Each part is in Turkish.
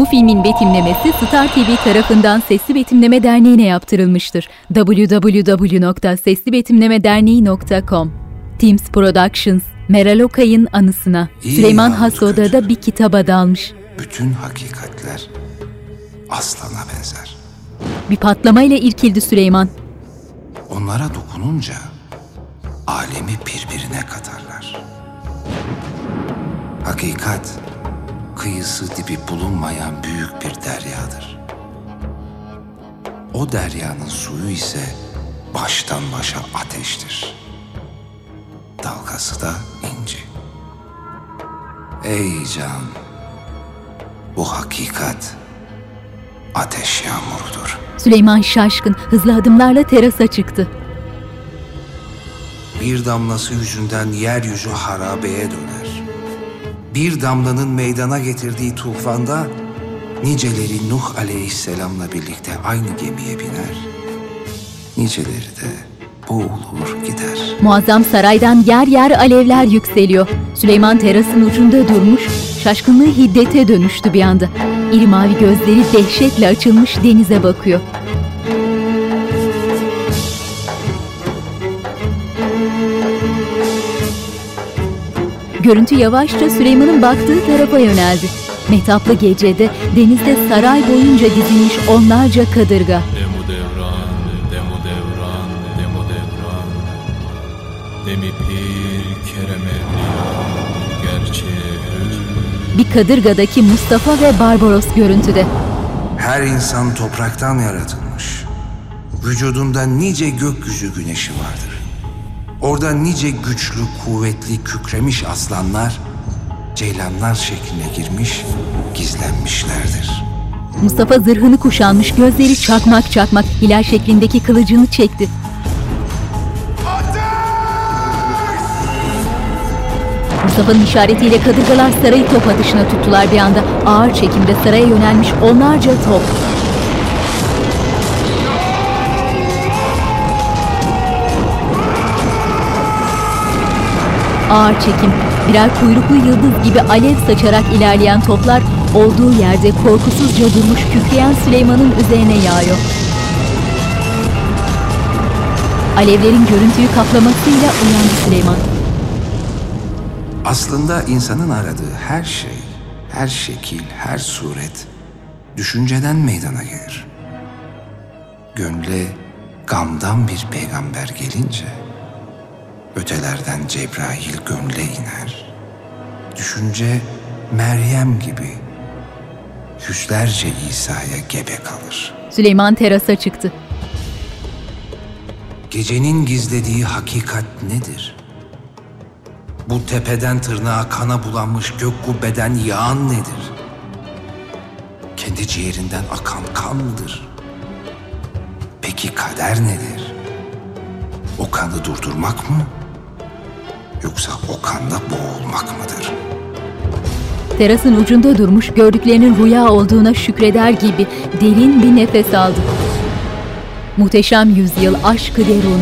Bu filmin betimlemesi Star TV tarafından Sesli Betimleme Derneği'ne yaptırılmıştır. www.seslibetimlemederneği.com Teams Productions, Meral Okay'ın anısına İyi Süleyman Hasoda'da kötü. bir kitaba dalmış. Bütün hakikatler aslana benzer. Bir patlamayla irkildi Süleyman. Onlara dokununca alemi birbirine katarlar. Hakikat, kıyısı dibi bulunmayan büyük bir deryadır. O deryanın suyu ise baştan başa ateştir. Dalgası da inci. Ey can, bu hakikat ateş yağmurudur. Süleyman şaşkın, hızlı adımlarla terasa çıktı. Bir damlası yüzünden yeryüzü harabeye döner. Bir damlanın meydana getirdiği tufanda niceleri Nuh aleyhisselamla birlikte aynı gemiye biner. Niceleri de boğulur gider. Muazzam saraydan yer yer alevler yükseliyor. Süleyman terasın ucunda durmuş, şaşkınlığı hiddete dönüştü bir anda. İri mavi gözleri dehşetle açılmış denize bakıyor. Görüntü yavaşça Süleyman'ın baktığı tarafa yöneldi. Mehtaplı gecede denizde saray boyunca dizilmiş onlarca kadırga. Demo devran, demo devran, demo devran. Demi pir kerem. Bir kadırgadaki Mustafa ve Barbaros görüntüde. Her insan topraktan yaratılmış. Vücudunda nice gökyüzü güneşi vardır. Orada nice güçlü, kuvvetli, kükremiş aslanlar, ceylanlar şekline girmiş, gizlenmişlerdir. Mustafa zırhını kuşanmış, gözleri çakmak çakmak, hilal şeklindeki kılıcını çekti. Mustafa'nın işaretiyle kadırgalar sarayı top atışına tuttular bir anda. Ağır çekimde saraya yönelmiş onlarca top. Ağır çekim, birer kuyruklu yıldız gibi alev saçarak ilerleyen toplar olduğu yerde korkusuzca durmuş kükreyen Süleyman'ın üzerine yağıyor. Alevlerin görüntüyü kaplamasıyla uyandı Süleyman. Aslında insanın aradığı her şey, her şekil, her suret düşünceden meydana gelir. Gönle gamdan bir peygamber gelince ötelerden Cebrail gönle iner. Düşünce Meryem gibi yüzlerce İsa'ya gebe kalır. Süleyman terasa çıktı. Gecenin gizlediği hakikat nedir? Bu tepeden tırnağa kana bulanmış gök kubbeden yağan nedir? Kendi ciğerinden akan kan mıdır? Peki kader nedir? O kanı durdurmak mı? Yoksa o kanda boğulmak mıdır? Terasın ucunda durmuş gördüklerinin rüya olduğuna şükreder gibi derin bir nefes aldı. Muhteşem yüzyıl aşkı derun.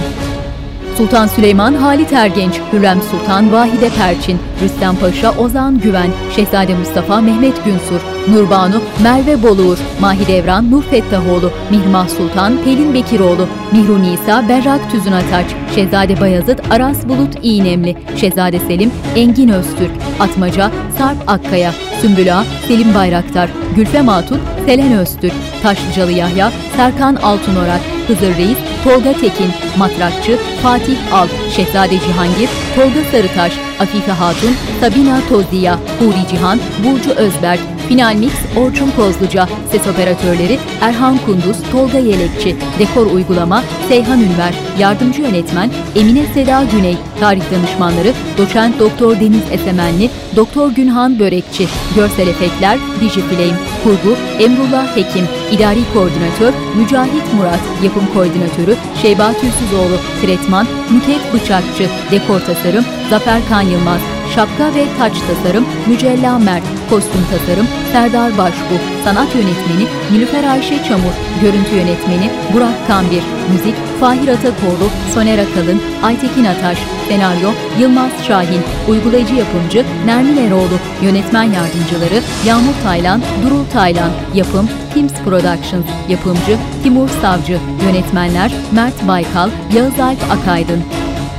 Sultan Süleyman Halit Ergenç, Hürrem Sultan Vahide Perçin, Rüstem Paşa Ozan Güven, Şehzade Mustafa Mehmet Günsur, Nurbanu Merve Boluğur, Mahidevran Nur Fettahoğlu, Mihrimah Sultan Pelin Bekiroğlu, Mihru Nisa Berrak Tüzün Ataç, Şehzade Bayezid Aras Bulut İğnemli, Şehzade Selim Engin Öztürk, Atmaca Sarp Akkaya, Sümbül Ağa Selim Bayraktar, Gülfem Hatun Selen Öztürk, Taşlıcalı Yahya Serkan Altunorak, Hızır Reis Tolga Tekin, Matrakçı Fatih Al, Şehzade Cihangir, Tolga Sarıtaş, Afife Hatun, Sabina Tozdiya, Huri Cihan, Burcu Özberk, Final Mix Orçun Kozluca, ses operatörleri Erhan Kunduz, Tolga Yelekçi, dekor uygulama Seyhan Ünver, yardımcı yönetmen Emine Seda Güney, tarih danışmanları Doçent Doktor Deniz Esemenli, Doktor Günhan Börekçi, görsel efektler Digiflame, kurgu Emrullah Hekim, idari koordinatör Mücahit Murat, yapım koordinatörü Şeyba Tülsüzoğlu, tretman Nüket Bıçakçı, dekor tasarım Zafer Kan Yılmaz, Şapka ve taç tasarım Mücella Mert, kostüm tasarım Serdar Başbu, sanat yönetmeni Nilüfer Ayşe Çamur, görüntü yönetmeni Burak Kambir, müzik Fahir Atakoğlu, Soner Akalın, Aytekin Ataş, senaryo Yılmaz Şahin, uygulayıcı yapımcı Nermin Eroğlu, yönetmen yardımcıları Yağmur Taylan, Durul Taylan, yapım Teams Productions, yapımcı Timur Savcı, yönetmenler Mert Baykal, Yağız Alp Akaydın.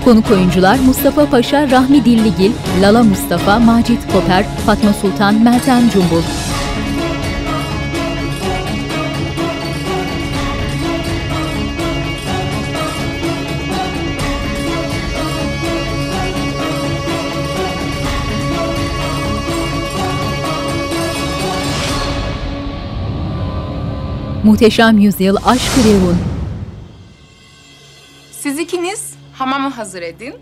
Konuk oyuncular Mustafa Paşa, Rahmi Dilligil, Lala Mustafa, Macit Koper, Fatma Sultan, Meltem Cumbul. Muhteşem Yüzyıl Aşk-ı Revun Siz ikiniz hamamı hazır edin.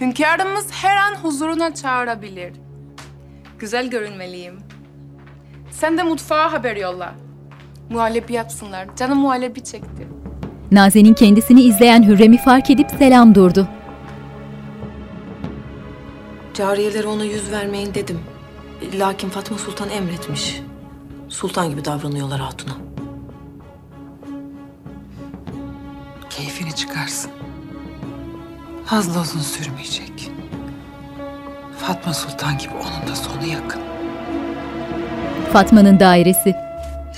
Hünkârımız her an huzuruna çağırabilir. Güzel görünmeliyim. Sen de mutfağa haber yolla. Muhallebi yapsınlar. Canım muhallebi çekti. Nazen'in kendisini izleyen Hürrem'i fark edip selam durdu. Cariyelere ona yüz vermeyin dedim. Lakin Fatma Sultan emretmiş. Sultan gibi davranıyorlar hatuna. Keyfini çıkarsın. Fazla uzun sürmeyecek. Fatma Sultan gibi onun da sonu yakın. Fatma'nın dairesi.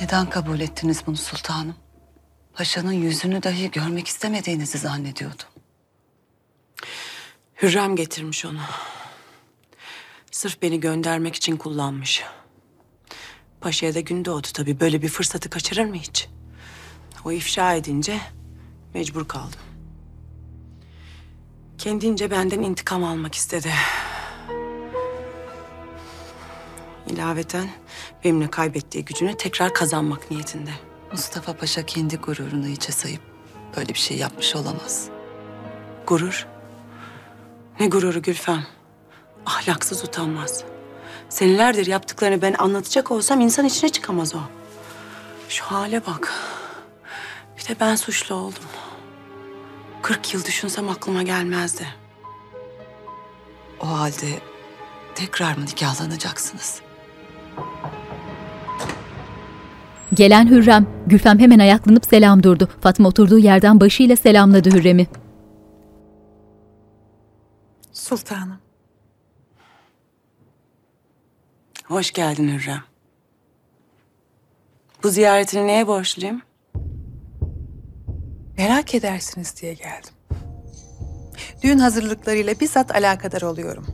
Neden kabul ettiniz bunu sultanım? Paşanın yüzünü dahi görmek istemediğinizi zannediyordum. Hürrem getirmiş onu. Sırf beni göndermek için kullanmış. Paşa'ya da gün doğdu tabii. Böyle bir fırsatı kaçırır mı hiç? O ifşa edince mecbur kaldım. Kendince benden intikam almak istedi. İlaveten benimle kaybettiği gücünü tekrar kazanmak niyetinde. Mustafa Paşa kendi gururunu içe sayıp böyle bir şey yapmış olamaz. Gurur. Ne gururu Gülfem? Ahlaksız utanmaz. Senelerdir yaptıklarını ben anlatacak olsam insan içine çıkamaz o. Şu hale bak. Bir de ben suçlu oldum. Kırk yıl düşünsem aklıma gelmezdi. O halde tekrar mı nikahlanacaksınız? Gelen Hürrem, Gülfem hemen ayaklanıp selam durdu. Fatma oturduğu yerden başıyla selamladı Hürrem'i. Sultanım. Hoş geldin Hürrem. Bu ziyaretini neye borçluyum? Merak edersiniz diye geldim. Düğün hazırlıklarıyla bizzat alakadar oluyorum.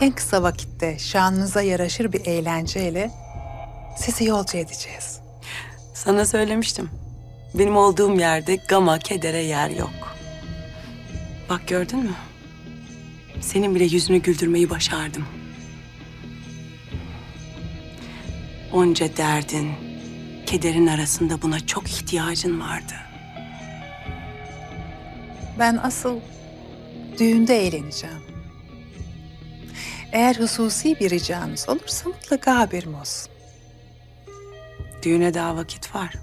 En kısa vakitte şanınıza yaraşır bir eğlenceyle sizi yolcu edeceğiz. Sana söylemiştim. Benim olduğum yerde gama, kedere yer yok. Bak gördün mü? Senin bile yüzünü güldürmeyi başardım. Onca derdin, kederin arasında buna çok ihtiyacın vardı. Ben asıl düğünde eğleneceğim. Eğer hususi bir ricanız olursa mutlaka haberim olsun. Düğüne daha vakit var.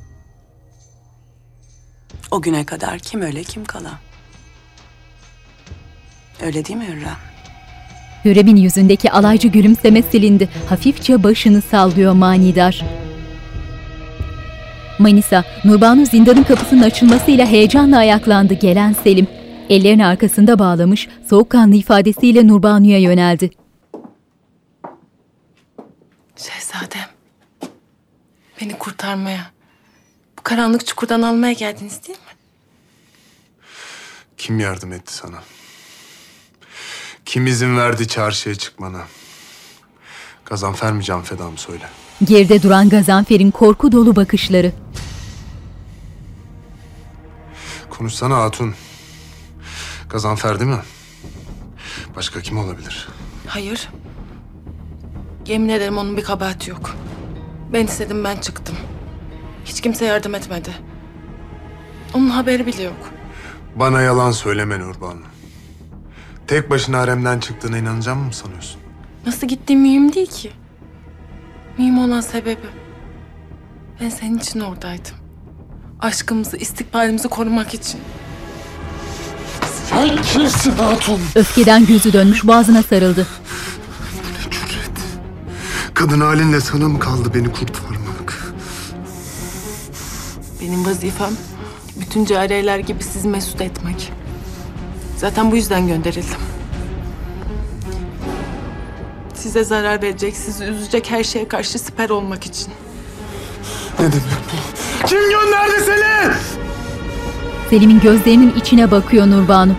O güne kadar kim öle kim kala. Öyle değil mi Hürrem? Hürrem'in yüzündeki alaycı gülümseme silindi. Hafifçe başını sallıyor manidar. Manisa, Nurbanu zindanın kapısının açılmasıyla heyecanla ayaklandı gelen Selim. Ellerini arkasında bağlamış, soğukkanlı ifadesiyle Nurbanu'ya yöneldi. Şehzadem. Beni kurtarmaya, bu karanlık çukurdan almaya geldiniz değil mi? Kim yardım etti sana? Kim izin verdi çarşıya çıkmana? Gazanfer mi can feda mı söyle. Geride duran Gazanfer'in korku dolu bakışları. Konuşsana hatun. Gazanfer değil mi? Başka kim olabilir? Hayır. Yemin ederim onun bir kabahati yok. Ben istedim ben çıktım. Hiç kimse yardım etmedi. Onun haberi bile yok. Bana yalan söyleme Nurbanu. Tek başına haremden çıktığına inanacağım mı sanıyorsun? Nasıl gittiğim mühim değil ki. Mühim olan sebebi. Ben senin için oradaydım. Aşkımızı, istikbalimizi korumak için. Sen kimsin hatun? Öfkeden gözü dönmüş boğazına sarıldı. kadın halinle sana mı kaldı beni kurtarmak? Benim vazifem bütün cariyeler gibi sizi mesut etmek. Zaten bu yüzden gönderildim. Size zarar verecek, sizi üzecek her şeye karşı siper olmak için. Ne demek bu? Kim gönderdi seni? Selim'in gözlerinin içine bakıyor Nurbanu.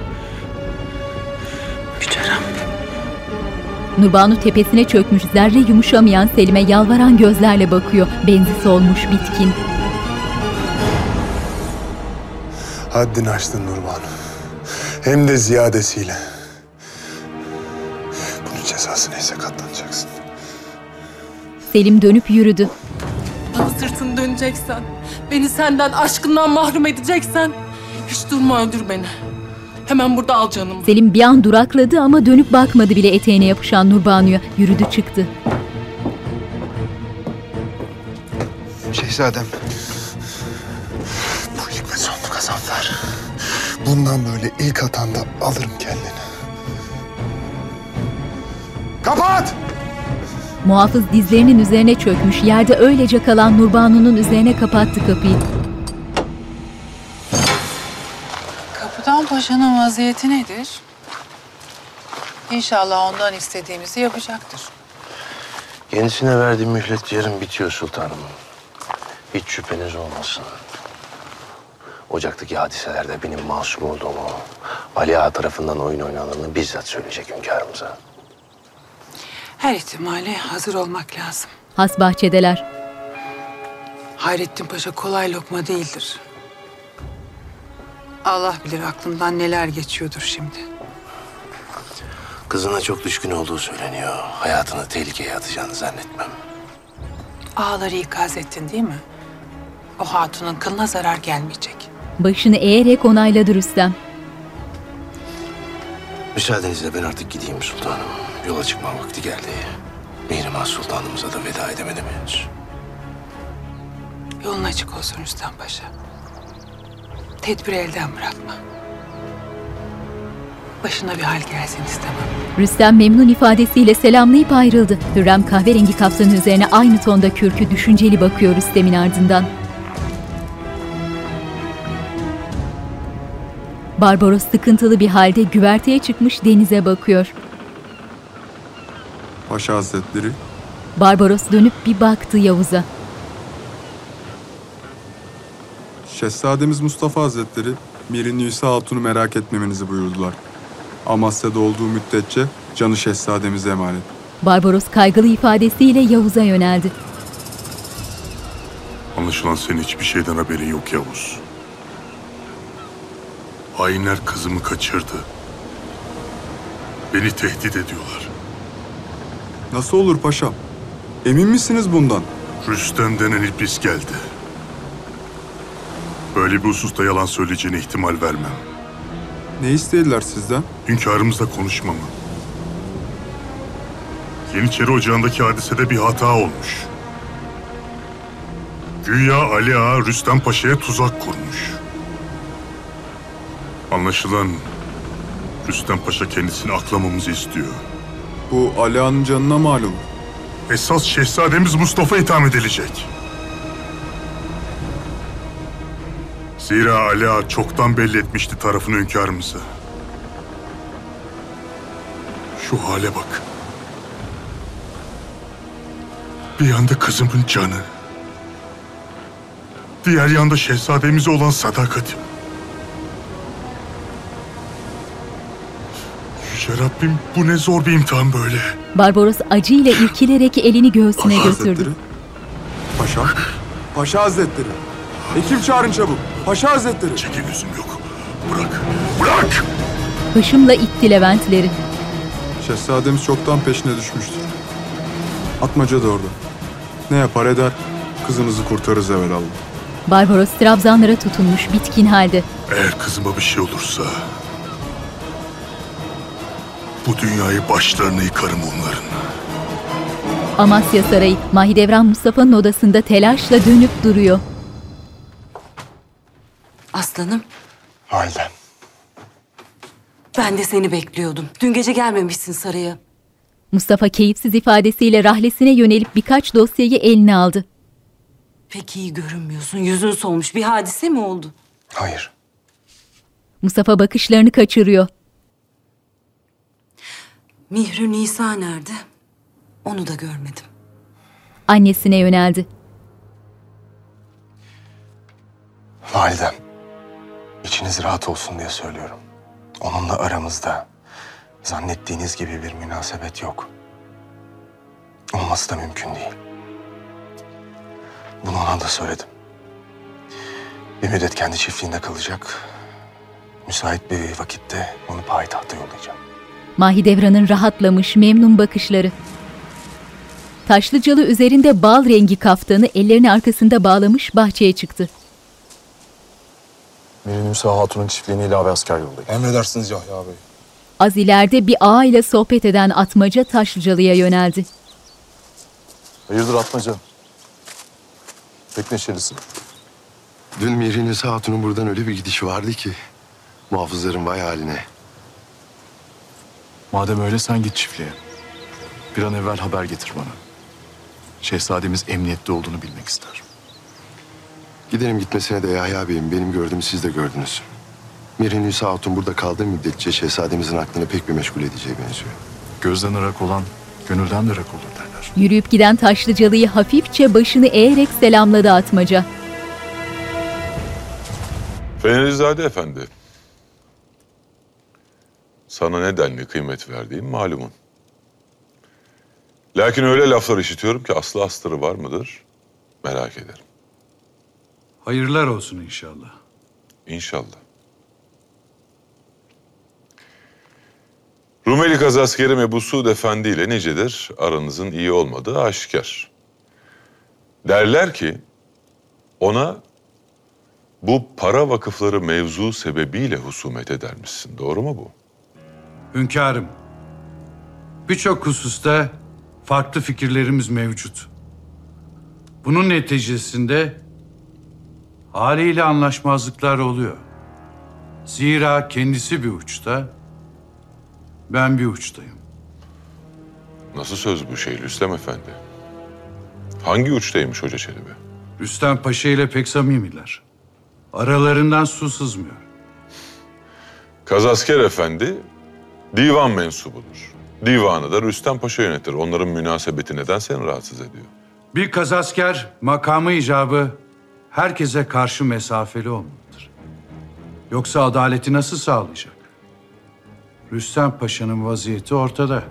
Yüce Rabbim. Nurbanu tepesine çökmüş zerre yumuşamayan Selim'e yalvaran gözlerle bakıyor. Benzi solmuş bitkin. Haddini aştın Nurbanu. Hem de ziyadesiyle. Cezası neyse katlanacaksın. Selim dönüp yürüdü. Bana sırtını döneceksen, beni senden, aşkından mahrum edeceksen hiç durma öldür beni. Hemen burada al canımı. Selim bir an durakladı ama dönüp bakmadı bile eteğine yapışan Nurbanu'ya. Yürüdü çıktı. Şehzadem. Bu ilk ve son gazaplar. Bundan böyle ilk atanda alırım kendini. Kapat! Muhafız dizlerinin üzerine çökmüş. Yerde öylece kalan Nurbanu'nun üzerine kapattı kapıyı. Kapıdan Paşa'nın vaziyeti nedir? İnşallah ondan istediğimizi yapacaktır. Kendisine verdiğim mühlet yarın bitiyor sultanım. Hiç şüpheniz olmasın. Ocaktaki hadiselerde benim masum olduğumu, Ali Ağa tarafından oyun oynananı bizzat söyleyecek hünkârımıza. Her ihtimale hazır olmak lazım. Has bahçedeler. Hayrettin Paşa kolay lokma değildir. Allah bilir aklından neler geçiyordur şimdi. Kızına çok düşkün olduğu söyleniyor. Hayatını tehlikeye atacağını zannetmem. Ağaları ikaz ettin değil mi? O hatunun kılına zarar gelmeyecek. Başını eğerek onayladı Rüstem. Müsaadenizle ben artık gideyim sultanım. Yola çıkma vakti geldi. Mihrimah sultanımıza da veda edemedim henüz. Yolun açık olsun Rüstem Paşa. Tedbiri elden bırakma. Başına bir hal gelsin istemem. Rüstem memnun ifadesiyle selamlayıp ayrıldı. Hürrem kahverengi kaftanın üzerine aynı tonda kürkü düşünceli bakıyor Rüstem'in ardından. Barbaros sıkıntılı bir halde güverteye çıkmış denize bakıyor. Paşa Hazretleri, Barbaros dönüp bir baktı Yavuz'a. Şehzademiz Mustafa Hazretleri, Mirin Nisa Hatun'u merak etmemenizi buyurdular. Amasya'da olduğu müddetçe canı şehzademize emanet. Barbaros kaygılı ifadesiyle Yavuz'a yöneldi. Anlaşılan senin hiçbir şeyden haberin yok Yavuz. Hainler kızımı kaçırdı. Beni tehdit ediyorlar. Nasıl olur paşam? Emin misiniz bundan? Rüstem denen iblis geldi. Böyle bir hususta yalan söyleyeceğine ihtimal vermem. Ne istediler sizden? Hünkârımızla konuşmamı. Yeniçeri Ocağı'ndaki hadisede bir hata olmuş. Güya Ali Ağa Rüstem Paşa'ya tuzak kurmuş. Anlaşılan Rüstem Paşa kendisini aklamamızı istiyor. Bu Ali Ağa'nın canına malum. Esas şehzademiz Mustafa itham edilecek. Zira Ali Ağa çoktan belli etmişti tarafını hünkârımıza. Şu hale bak. Bir yanda kızımın canı. Diğer yanda şehzademize olan sadakatim. Rabbim bu ne zor bir imtihan böyle. Barbaros acıyla irkilerek elini göğsüne Paşa götürdü. Hazretleri. Paşa. Paşa Hazretleri. Hekim çağırın çabuk. Paşa Hazretleri. Çekil lüzum yok. Bırak. Bırak! Hışımla itti Leventleri. Şehzademiz çoktan peşine düşmüştür. Atmaca da orada. Ne yapar eder, kızınızı kurtarırız evvelallah. Barbaros trabzanlara tutunmuş bitkin halde. Eğer kızıma bir şey olursa... Bu dünyayı başlarına yıkarım onların. Amasya Sarayı, Mahidevran Mustafa'nın odasında telaşla dönüp duruyor. Aslanım Validem. ben de seni bekliyordum. Dün gece gelmemişsin saraya. Mustafa keyifsiz ifadesiyle rahlesine yönelip birkaç dosyayı eline aldı. Pek iyi görünmüyorsun. Yüzün solmuş. Bir hadise mi oldu? Hayır. Mustafa bakışlarını kaçırıyor. Mihri Nisa nerede? Onu da görmedim. Annesine yöneldi. Validem. içiniz rahat olsun diye söylüyorum. Onunla aramızda zannettiğiniz gibi bir münasebet yok. Olması da mümkün değil. Bunu ona da söyledim. Bir müddet kendi çiftliğinde kalacak. Müsait bir vakitte onu payitahta yollayacağım. Mahidevran'ın rahatlamış, memnun bakışları. Taşlıcalı üzerinde bal rengi kaftanı ellerini arkasında bağlamış bahçeye çıktı. Miri Nüsa Hatun'un çiftliğine ilave asker yollayın. Emredersiniz Yahya Bey. Az ileride bir ağa ile sohbet eden Atmaca Taşlıcalı'ya yöneldi. Hayırdır Atmaca? Pek neşelisin. Dün Mihri Nisa Hatun'un buradan öyle bir gidişi vardı ki muhafızların vay haline. Madem öyle sen git çiftliğe. Bir an evvel haber getir bana. Şehzademiz emniyette olduğunu bilmek ister. Gidelim gitmesine de Yahya Bey'im benim gördüğümü siz de gördünüz. Mihri Nisa Hatun burada kaldığı müddetçe şehzademizin aklını pek bir meşgul edeceği benziyor. Gözden ırak olan gönülden de ırak olur derler. Yürüyüp giden Taşlıcalı'yı hafifçe başını eğerek selamladı Atmaca. Fenerizade Efendi. Sana nedenli kıymet verdiğim malumun. Lakin öyle laflar işitiyorum ki aslı astarı var mıdır? Merak ederim. Hayırlar olsun inşallah. İnşallah. Rumeli kazaskeri Ebu Suud Efendi ile nicedir aranızın iyi olmadığı aşikar. Derler ki ona bu para vakıfları mevzu sebebiyle husumet edermişsin. Doğru mu bu? Hünkârım, birçok hususta farklı fikirlerimiz mevcut. Bunun neticesinde haliyle anlaşmazlıklar oluyor. Zira kendisi bir uçta, ben bir uçtayım. Nasıl söz bu şey Rüstem Efendi? Hangi uçtaymış Hoca Çelebi? Rüstem Paşa ile pek samimiler. Aralarından su sızmıyor. Kazasker Efendi divan mensubudur. Divanı da Rüstem Paşa yönetir. Onların münasebeti neden seni rahatsız ediyor? Bir kazasker makamı icabı herkese karşı mesafeli olmalıdır. Yoksa adaleti nasıl sağlayacak? Rüstem Paşa'nın vaziyeti ortada.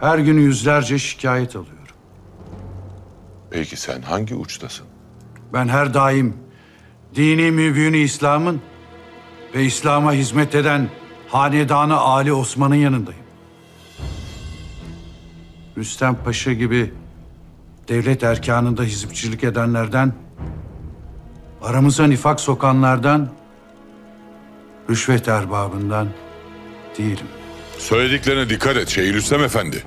Her gün yüzlerce şikayet alıyorum. Peki sen hangi uçtasın? Ben her daim dini mübini İslam'ın ve İslam'a hizmet eden hanedanı Ali Osman'ın yanındayım. Rüstem Paşa gibi devlet erkanında hizipçilik edenlerden, aramıza nifak sokanlardan, rüşvet erbabından değilim. Söylediklerine dikkat et Şeyhülislam Efendi.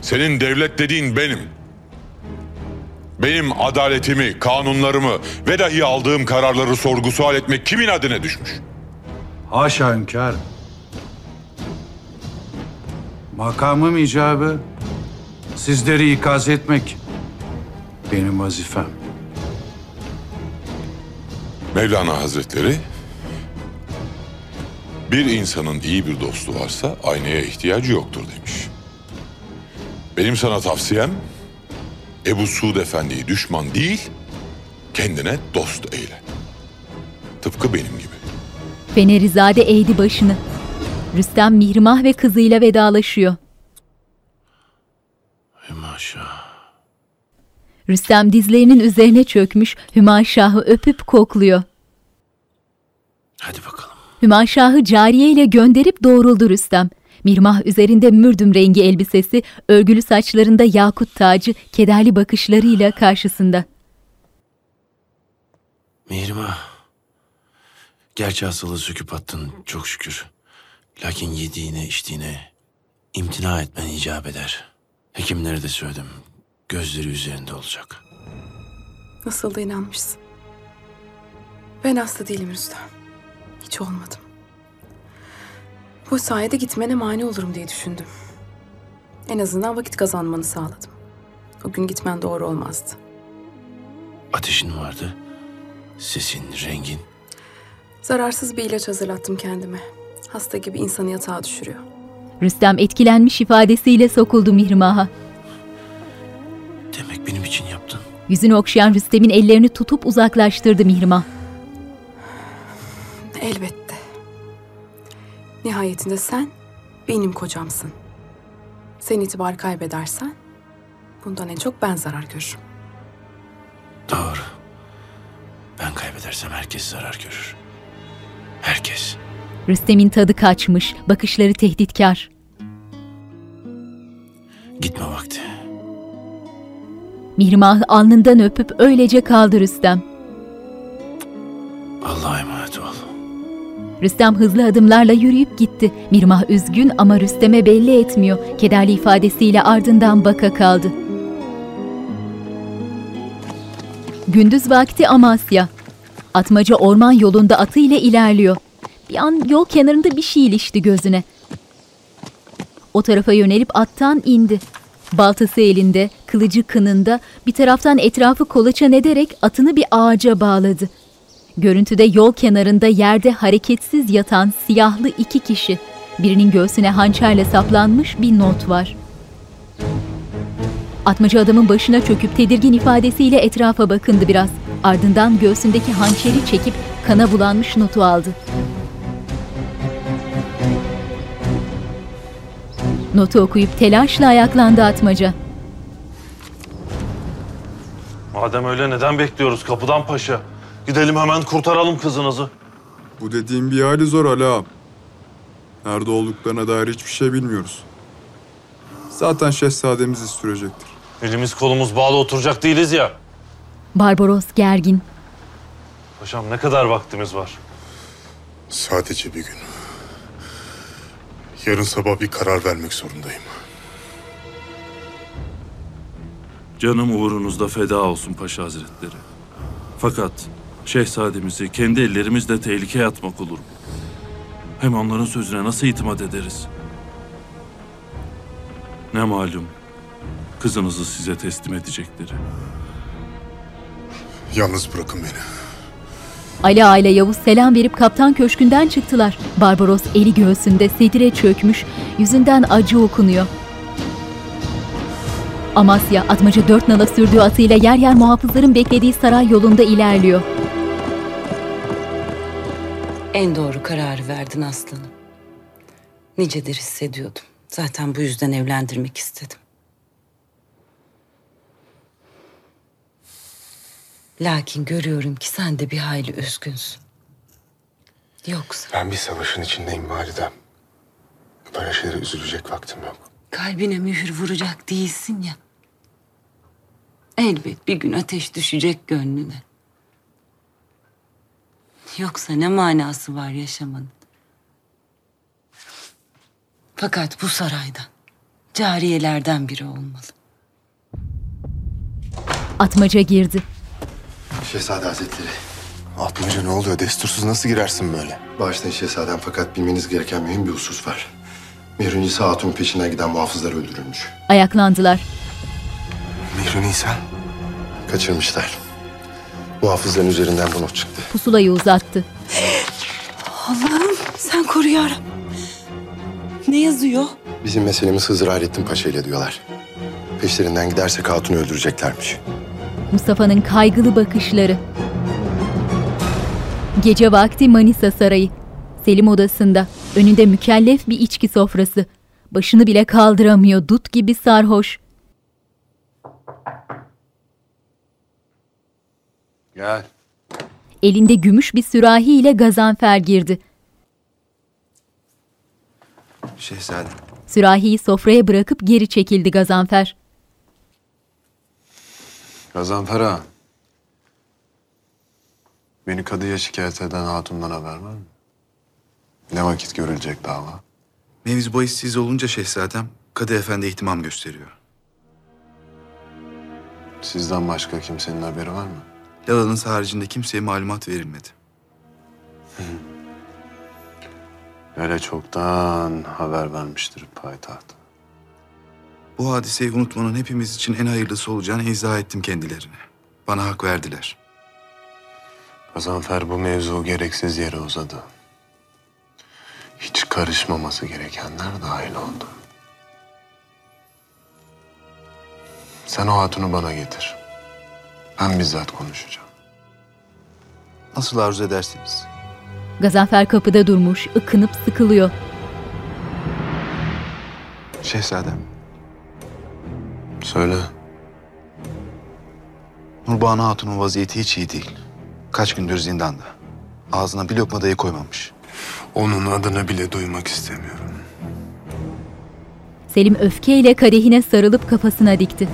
Senin devlet dediğin benim. Benim adaletimi, kanunlarımı ve dahi aldığım kararları sorgu sual etmek kimin adına düşmüş? Haşa hünkârım. Makamım icabı sizleri ikaz etmek benim vazifem. Mevlana Hazretleri bir insanın iyi bir dostu varsa aynaya ihtiyacı yoktur demiş. Benim sana tavsiyem Ebu Suud Efendi'yi düşman değil kendine dost eyle. Tıpkı benim gibi. Fenerizade eğdi başını. Rüstem Mihrimah ve kızıyla vedalaşıyor. Maşallah. Rüstem dizlerinin üzerine çökmüş Hümaşah'ı öpüp kokluyor. Hadi bakalım. Hümaşah'ı cariye ile gönderip doğruldu Rüstem. Mirmah üzerinde mürdüm rengi elbisesi, örgülü saçlarında yakut tacı, kederli bakışlarıyla karşısında. Mihrimah. Gerçi hastalığı söküp attın çok şükür. Lakin yediğine içtiğine imtina etmen icap eder. Hekimlere de söyledim. Gözleri üzerinde olacak. Nasıl da inanmışsın. Ben hasta değilim Rüstem. Hiç olmadım. Bu sayede gitmene mani olurum diye düşündüm. En azından vakit kazanmanı sağladım. O gün gitmen doğru olmazdı. Ateşin vardı. Sesin, rengin. Zararsız bir ilaç hazırlattım kendime. Hasta gibi insanı yatağa düşürüyor. Rüstem etkilenmiş ifadesiyle sokuldu Mihrimah'a. Demek benim için yaptın. Yüzünü okşayan Rüstem'in ellerini tutup uzaklaştırdı Mihrimah. Elbette. Nihayetinde sen benim kocamsın. Sen itibar kaybedersen bundan en çok ben zarar görürüm. Doğru. Ben kaybedersem herkes zarar görür. Herkes. Rüstem'in tadı kaçmış, bakışları tehditkar. Gitme vakti. Mihrimah'ı alnından öpüp öylece kaldı Rüstem. Allah'a emanet ol. Rüstem hızlı adımlarla yürüyüp gitti. Mirmah üzgün ama Rüstem'e belli etmiyor. Kederli ifadesiyle ardından baka kaldı. Gündüz vakti Amasya. Atmaca orman yolunda atıyla ilerliyor. Bir an yol kenarında bir şey ilişti gözüne. O tarafa yönelip attan indi. Baltası elinde, kılıcı kınında, bir taraftan etrafı kolaçan ederek atını bir ağaca bağladı. Görüntüde yol kenarında yerde hareketsiz yatan siyahlı iki kişi. Birinin göğsüne hançerle saplanmış bir not var. Atmaca adamın başına çöküp tedirgin ifadesiyle etrafa bakındı biraz. Ardından göğsündeki hançeri çekip kana bulanmış notu aldı. Notu okuyup telaşla ayaklandı Atmaca. Madem öyle neden bekliyoruz kapıdan paşa? Gidelim hemen kurtaralım kızınızı. Bu dediğim bir hali zor Ali ağam. Nerede olduklarına dair hiçbir şey bilmiyoruz. Zaten şehzademiz sürecektir. Elimiz kolumuz bağlı oturacak değiliz ya. Barbaros gergin. Paşam ne kadar vaktimiz var? Sadece bir gün. Yarın sabah bir karar vermek zorundayım. Canım uğrunuzda feda olsun Paşa Hazretleri. Fakat şehzademizi kendi ellerimizle tehlikeye atmak olur. Hem onların sözüne nasıl itimat ederiz? Ne malum kızınızı size teslim edecekleri. Yalnız bırakın beni. Ali Ağa ile Yavuz selam verip kaptan köşkünden çıktılar. Barbaros eli göğsünde sedire çökmüş, yüzünden acı okunuyor. Amasya, Atmaca dört nala sürdüğü atıyla yer yer muhafızların beklediği saray yolunda ilerliyor. En doğru kararı verdin aslanım. Nicedir hissediyordum. Zaten bu yüzden evlendirmek istedim. Lakin görüyorum ki sen de bir hayli üzgünsün. Yoksa Ben bir savaşın içindeyim validem. Böyle şeylere üzülecek vaktim yok. kalbine mühür vuracak değilsin ya. Elbet bir gün ateş düşecek gönlüne. Yoksa ne manası var yaşamanın? Fakat bu saraydan, cariyelerden biri olmalı. Atmaca girdi. Şehzade Hazretleri. Atmaca ne oluyor? Destursuz nasıl girersin böyle? Bağışlayın şehzadem fakat bilmeniz gereken mühim bir husus var. Mihri Nisa Hatun peşinden giden muhafızlar öldürülmüş. Ayaklandılar. Mihri Nisa? Kaçırmışlar. Muhafızların üzerinden bu not çıktı. Pusulayı uzattı. Allah'ım sen koru ya Rabbim. Ne yazıyor? Bizim meselemiz Hızır Hayrettin Paşa ile diyorlar. Peşlerinden gidersek Hatun'u öldüreceklermiş. Mustafa'nın kaygılı bakışları. Gece vakti Manisa Sarayı. Selim odasında. Önünde mükellef bir içki sofrası. Başını bile kaldıramıyor. Dut gibi sarhoş. Gel. Elinde gümüş bir sürahi ile Gazanfer girdi. Şehzadem. Sürahiyi sofraya bırakıp geri çekildi Gazanfer. Gazanfer ağa. Beni kadıya şikayet eden hatundan haber var mı? Ne vakit görülecek dava? Mevzu bahis siz olunca şehzadem, Kadı Efendi ihtimam gösteriyor. Sizden başka kimsenin haberi var mı? Lala'nız haricinde kimseye malumat verilmedi. Öyle çoktan haber vermiştir payitaht. Bu hadiseyi unutmanın hepimiz için en hayırlısı olacağını izah ettim kendilerine. Bana hak verdiler. Gazanfer bu mevzu gereksiz yere uzadı. Hiç karışmaması gerekenler dahil oldu. Sen o hatunu bana getir. Ben bizzat konuşacağım. Nasıl arzu ederseniz. Gazanfer kapıda durmuş, ıkınıp sıkılıyor. Şehzadem. Söyle. Nurbanu Hatun'un vaziyeti hiç iyi değil. Kaç gündür zindanda. Ağzına bir lokma dahi koymamış. Onun adını bile duymak istemiyorum. Selim öfkeyle kadehine sarılıp kafasına dikti.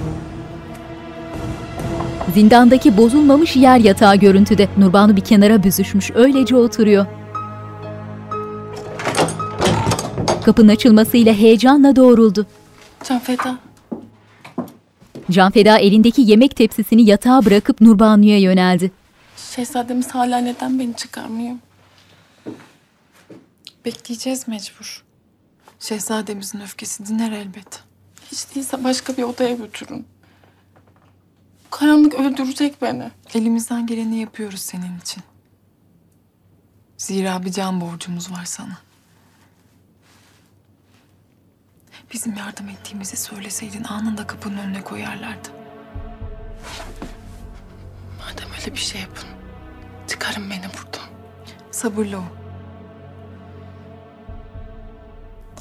Zindandaki bozulmamış yer yatağı görüntüde. Nurbanu bir kenara büzüşmüş, öylece oturuyor. Kapının açılmasıyla heyecanla doğruldu. Can Feda. Canfeda elindeki yemek tepsisini yatağa bırakıp Nurbanu'ya yöneldi. Şehzademiz hala neden beni çıkarmıyor? Bekleyeceğiz mecbur. Şehzademizin öfkesi diner elbet. Hiç değilse başka bir odaya götürün. Karanlık öldürecek beni. Elimizden geleni yapıyoruz senin için. Zira bir can borcumuz var sana. Bizim yardım ettiğimizi söyleseydin anında kapının önüne koyarlardı. Madem öyle bir şey yapın. Çıkarın beni buradan. Sabırlı ol.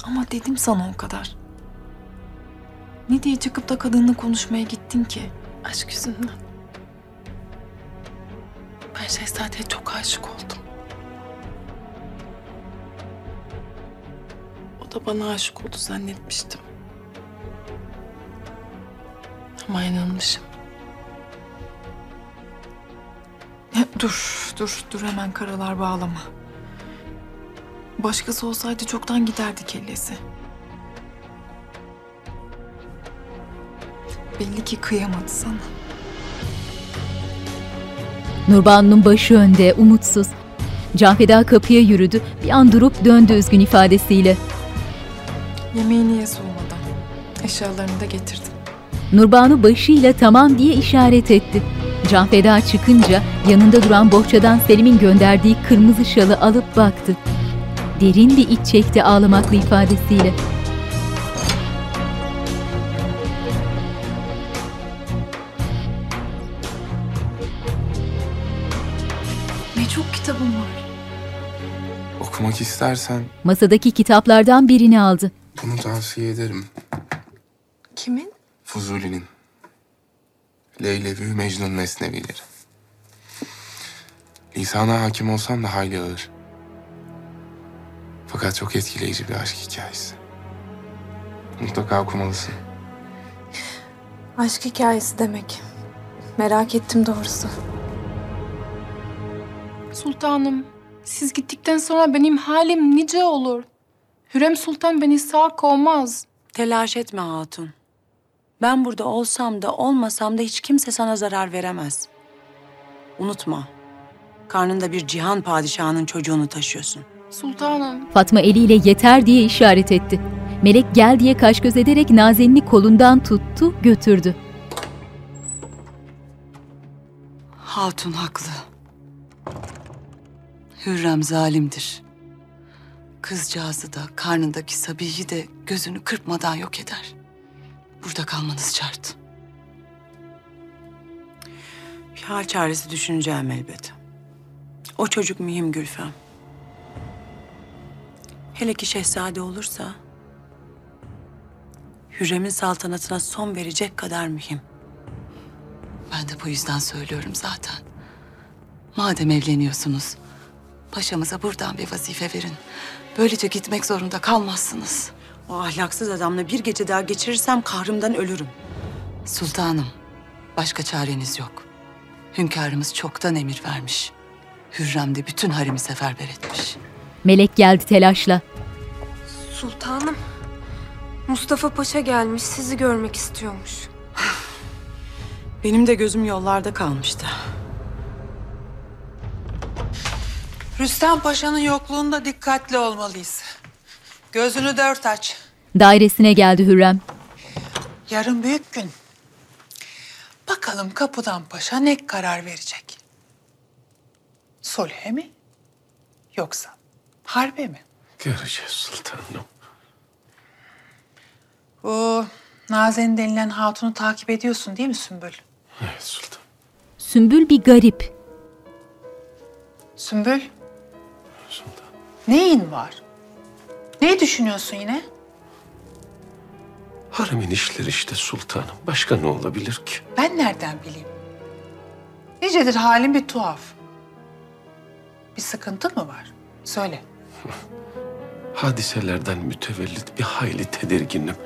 Ama dedim sana o kadar. Ne diye çıkıp da kadınla konuşmaya gittin ki? Aşk yüzünden. Ben şehzadeye çok aşık oldum. Da bana aşık oldu zannetmiştim. Ama yanılmışım. Ya, dur, dur, dur hemen karalar bağlama. Başkası olsaydı çoktan giderdi kellesi. Belli ki kıyamadı sana. Nurbanu'nun başı önde, umutsuz. Canfeda kapıya yürüdü, bir an durup döndü üzgün ifadesiyle. Yemeğini ye soğumadan. Eşyalarını da getirdim. Nurbanu başıyla tamam diye işaret etti. Canfeda çıkınca yanında duran bohçadan Selim'in gönderdiği kırmızı şalı alıp baktı. Derin bir iç çekti ağlamaklı ifadesiyle. Ne çok kitabım var. Okumak istersen Masadaki kitaplardan birini aldı. Bunu tavsiye ederim. Kimin? Fuzuli'nin. Leylevi Mecnun Mesnevileri. Lisana hakim olsam da hayli ağır. Fakat çok etkileyici bir aşk hikayesi. Mutlaka okumalısın. Aşk hikayesi demek. Merak ettim doğrusu. Sultanım, siz gittikten sonra benim halim nice olur. Hürrem Sultan beni sağ kovmaz. Telaş etme hatun. Ben burada olsam da olmasam da hiç kimse sana zarar veremez. Unutma. Karnında bir cihan padişahının çocuğunu taşıyorsun. Sultanım. Fatma eliyle yeter diye işaret etti. Melek gel diye kaş göz ederek Nazen'i kolundan tuttu, götürdü. Hatun haklı. Hürrem zalimdir. Kızcağızı da karnındaki Sabi'yi de gözünü kırpmadan yok eder. Burada kalmanız şart. Bir hal çaresi düşüneceğim elbet. O çocuk mühim Gülfem. Hele ki şehzade olursa... Hürrem'in saltanatına son verecek kadar mühim. Ben de bu yüzden söylüyorum zaten. Madem evleniyorsunuz, paşamıza buradan bir vazife verin. Böylece gitmek zorunda kalmazsınız. O ahlaksız adamla bir gece daha geçirirsem kahrımdan ölürüm. Sultanım, başka çareniz yok. Hünkârımız çoktan emir vermiş. Hürrem de bütün haremi seferber etmiş. Melek geldi telaşla. Sultanım, Mustafa Paşa gelmiş, sizi görmek istiyormuş. Benim de gözüm yollarda kalmıştı. Rüstem Paşa'nın yokluğunda dikkatli olmalıyız. Gözünü dört aç. Dairesine geldi Hürrem. Yarın büyük gün. Bakalım kapıdan paşa ne karar verecek? Sulhe mi? Yoksa harbe mi? Göreceğiz sultanım. Bu Nazen denilen hatunu takip ediyorsun değil mi Sümbül? Evet sultan. Sümbül bir garip. Sümbül? Neyin var? Ne düşünüyorsun yine? Haremin işleri işte sultanım. Başka ne olabilir ki? Ben nereden bileyim? Nicedir halin bir tuhaf. Bir sıkıntı mı var? Söyle. Hadiselerden mütevellit bir hayli tedirginim.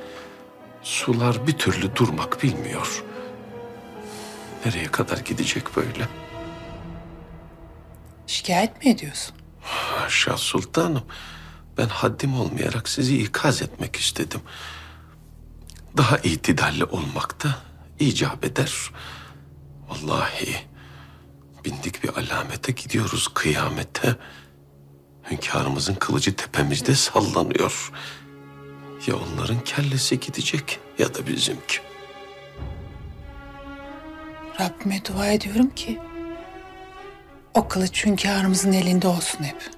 Sular bir türlü durmak bilmiyor. Nereye kadar gidecek böyle? Şikayet mi ediyorsun? Haşa sultanım. Ben haddim olmayarak sizi ikaz etmek istedim. Daha itidalli olmak da icap eder. Vallahi bindik bir alamete gidiyoruz kıyamete. Hünkârımızın kılıcı tepemizde sallanıyor. Ya onların kellesi gidecek ya da bizimki. Rabbime dua ediyorum ki o kılıç hünkârımızın elinde olsun hep.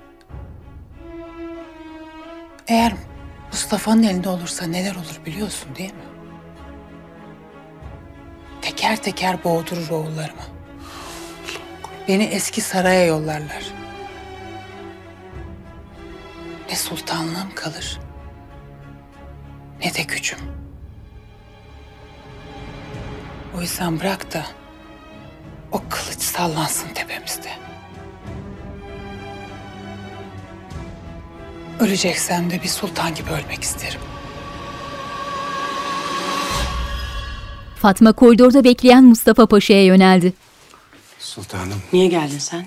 Eğer Mustafa'nın elinde olursa neler olur biliyorsun değil mi? Teker teker boğdurur oğullarımı. Beni eski saraya yollarlar. Ne sultanlığım kalır, ne de gücüm. O yüzden bırak da o kılıç sallansın tepemizde. Öleceksem de bir sultan gibi ölmek isterim. Fatma koridorda bekleyen Mustafa Paşa'ya yöneldi. Sultanım, Niye geldin sen?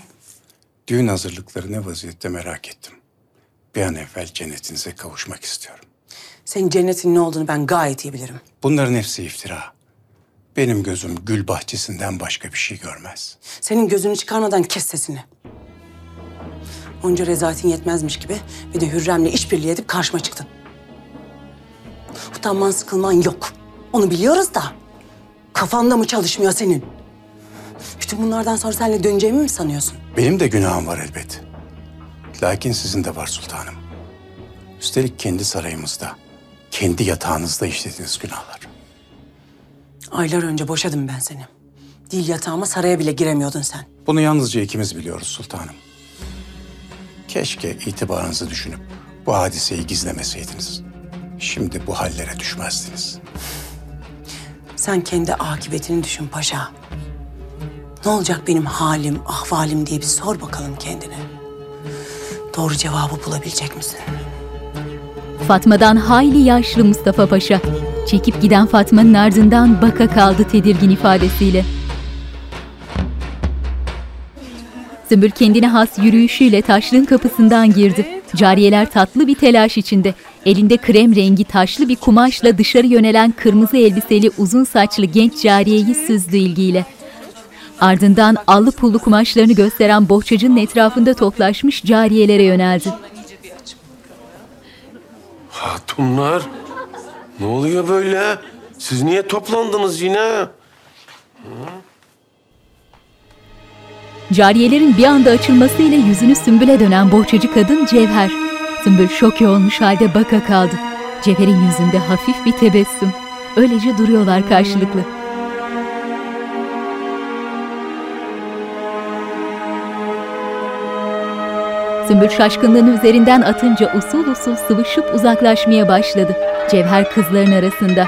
düğün hazırlıkları ne vaziyette merak ettim. Bir an evvel cennetinize kavuşmak istiyorum. Senin cennetin ne olduğunu ben gayet iyi bilirim. Bunların hepsi iftira. Benim gözüm gül bahçesinden başka bir şey görmez. Senin gözünü çıkarmadan kes sesini. Onca rezaletin yetmezmiş gibi bir de Hürrem'le işbirliği edip karşıma çıktın. Utanman sıkılman yok. Onu biliyoruz da. Kafanda mı çalışmıyor senin? Bütün bunlardan sonra seninle döneceğimi mi sanıyorsun? Benim de günahım var elbet. Lakin sizin de var sultanım. Üstelik kendi sarayımızda, kendi yatağınızda işlediğiniz günahlar. Aylar önce boşadım ben seni. Dil yatağıma saraya bile giremiyordun sen. Bunu yalnızca ikimiz biliyoruz sultanım. Keşke itibarınızı düşünüp bu hadiseyi gizlemeseydiniz. Şimdi bu hallere düşmezdiniz. Sen kendi akıbetini düşün paşa. Ne olacak benim halim, ahvalim diye bir sor bakalım kendine. Doğru cevabı bulabilecek misin? Fatma'dan hayli yaşlı Mustafa Paşa. Çekip giden Fatma'nın ardından baka kaldı tedirgin ifadesiyle. Sümbül kendine has yürüyüşüyle taşlığın kapısından girdi. Cariyeler tatlı bir telaş içinde. Elinde krem rengi taşlı bir kumaşla dışarı yönelen kırmızı elbiseli uzun saçlı genç cariyeyi süzdü ilgiyle. Ardından allı pullu kumaşlarını gösteren bohçacının etrafında toplaşmış cariyelere yöneldi. Hatunlar, ne oluyor böyle? Siz niye toplandınız yine? Cariyelerin bir anda açılmasıyla yüzünü Sümbül'e dönen bohçacı kadın Cevher. Sümbül şoke olmuş halde baka kaldı. Cevher'in yüzünde hafif bir tebessüm. Öylece duruyorlar karşılıklı. Sümbül şaşkınlığını üzerinden atınca usul usul sıvışıp uzaklaşmaya başladı. Cevher kızların arasında.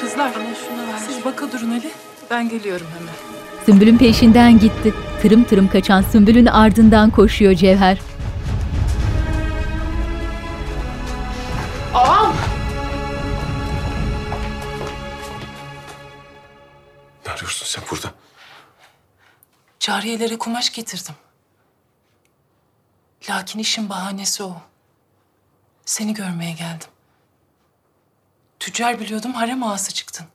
Kızlar siz baka durun Ali. Ben geliyorum hemen. Sümbül'ün peşinden gitti. Tırım tırım kaçan Sümbül'ün ardından koşuyor Cevher. Ağam! Ne arıyorsun sen burada? Cariyelere kumaş getirdim. Lakin işin bahanesi o. Seni görmeye geldim. Tüccar biliyordum harem ağası çıktın.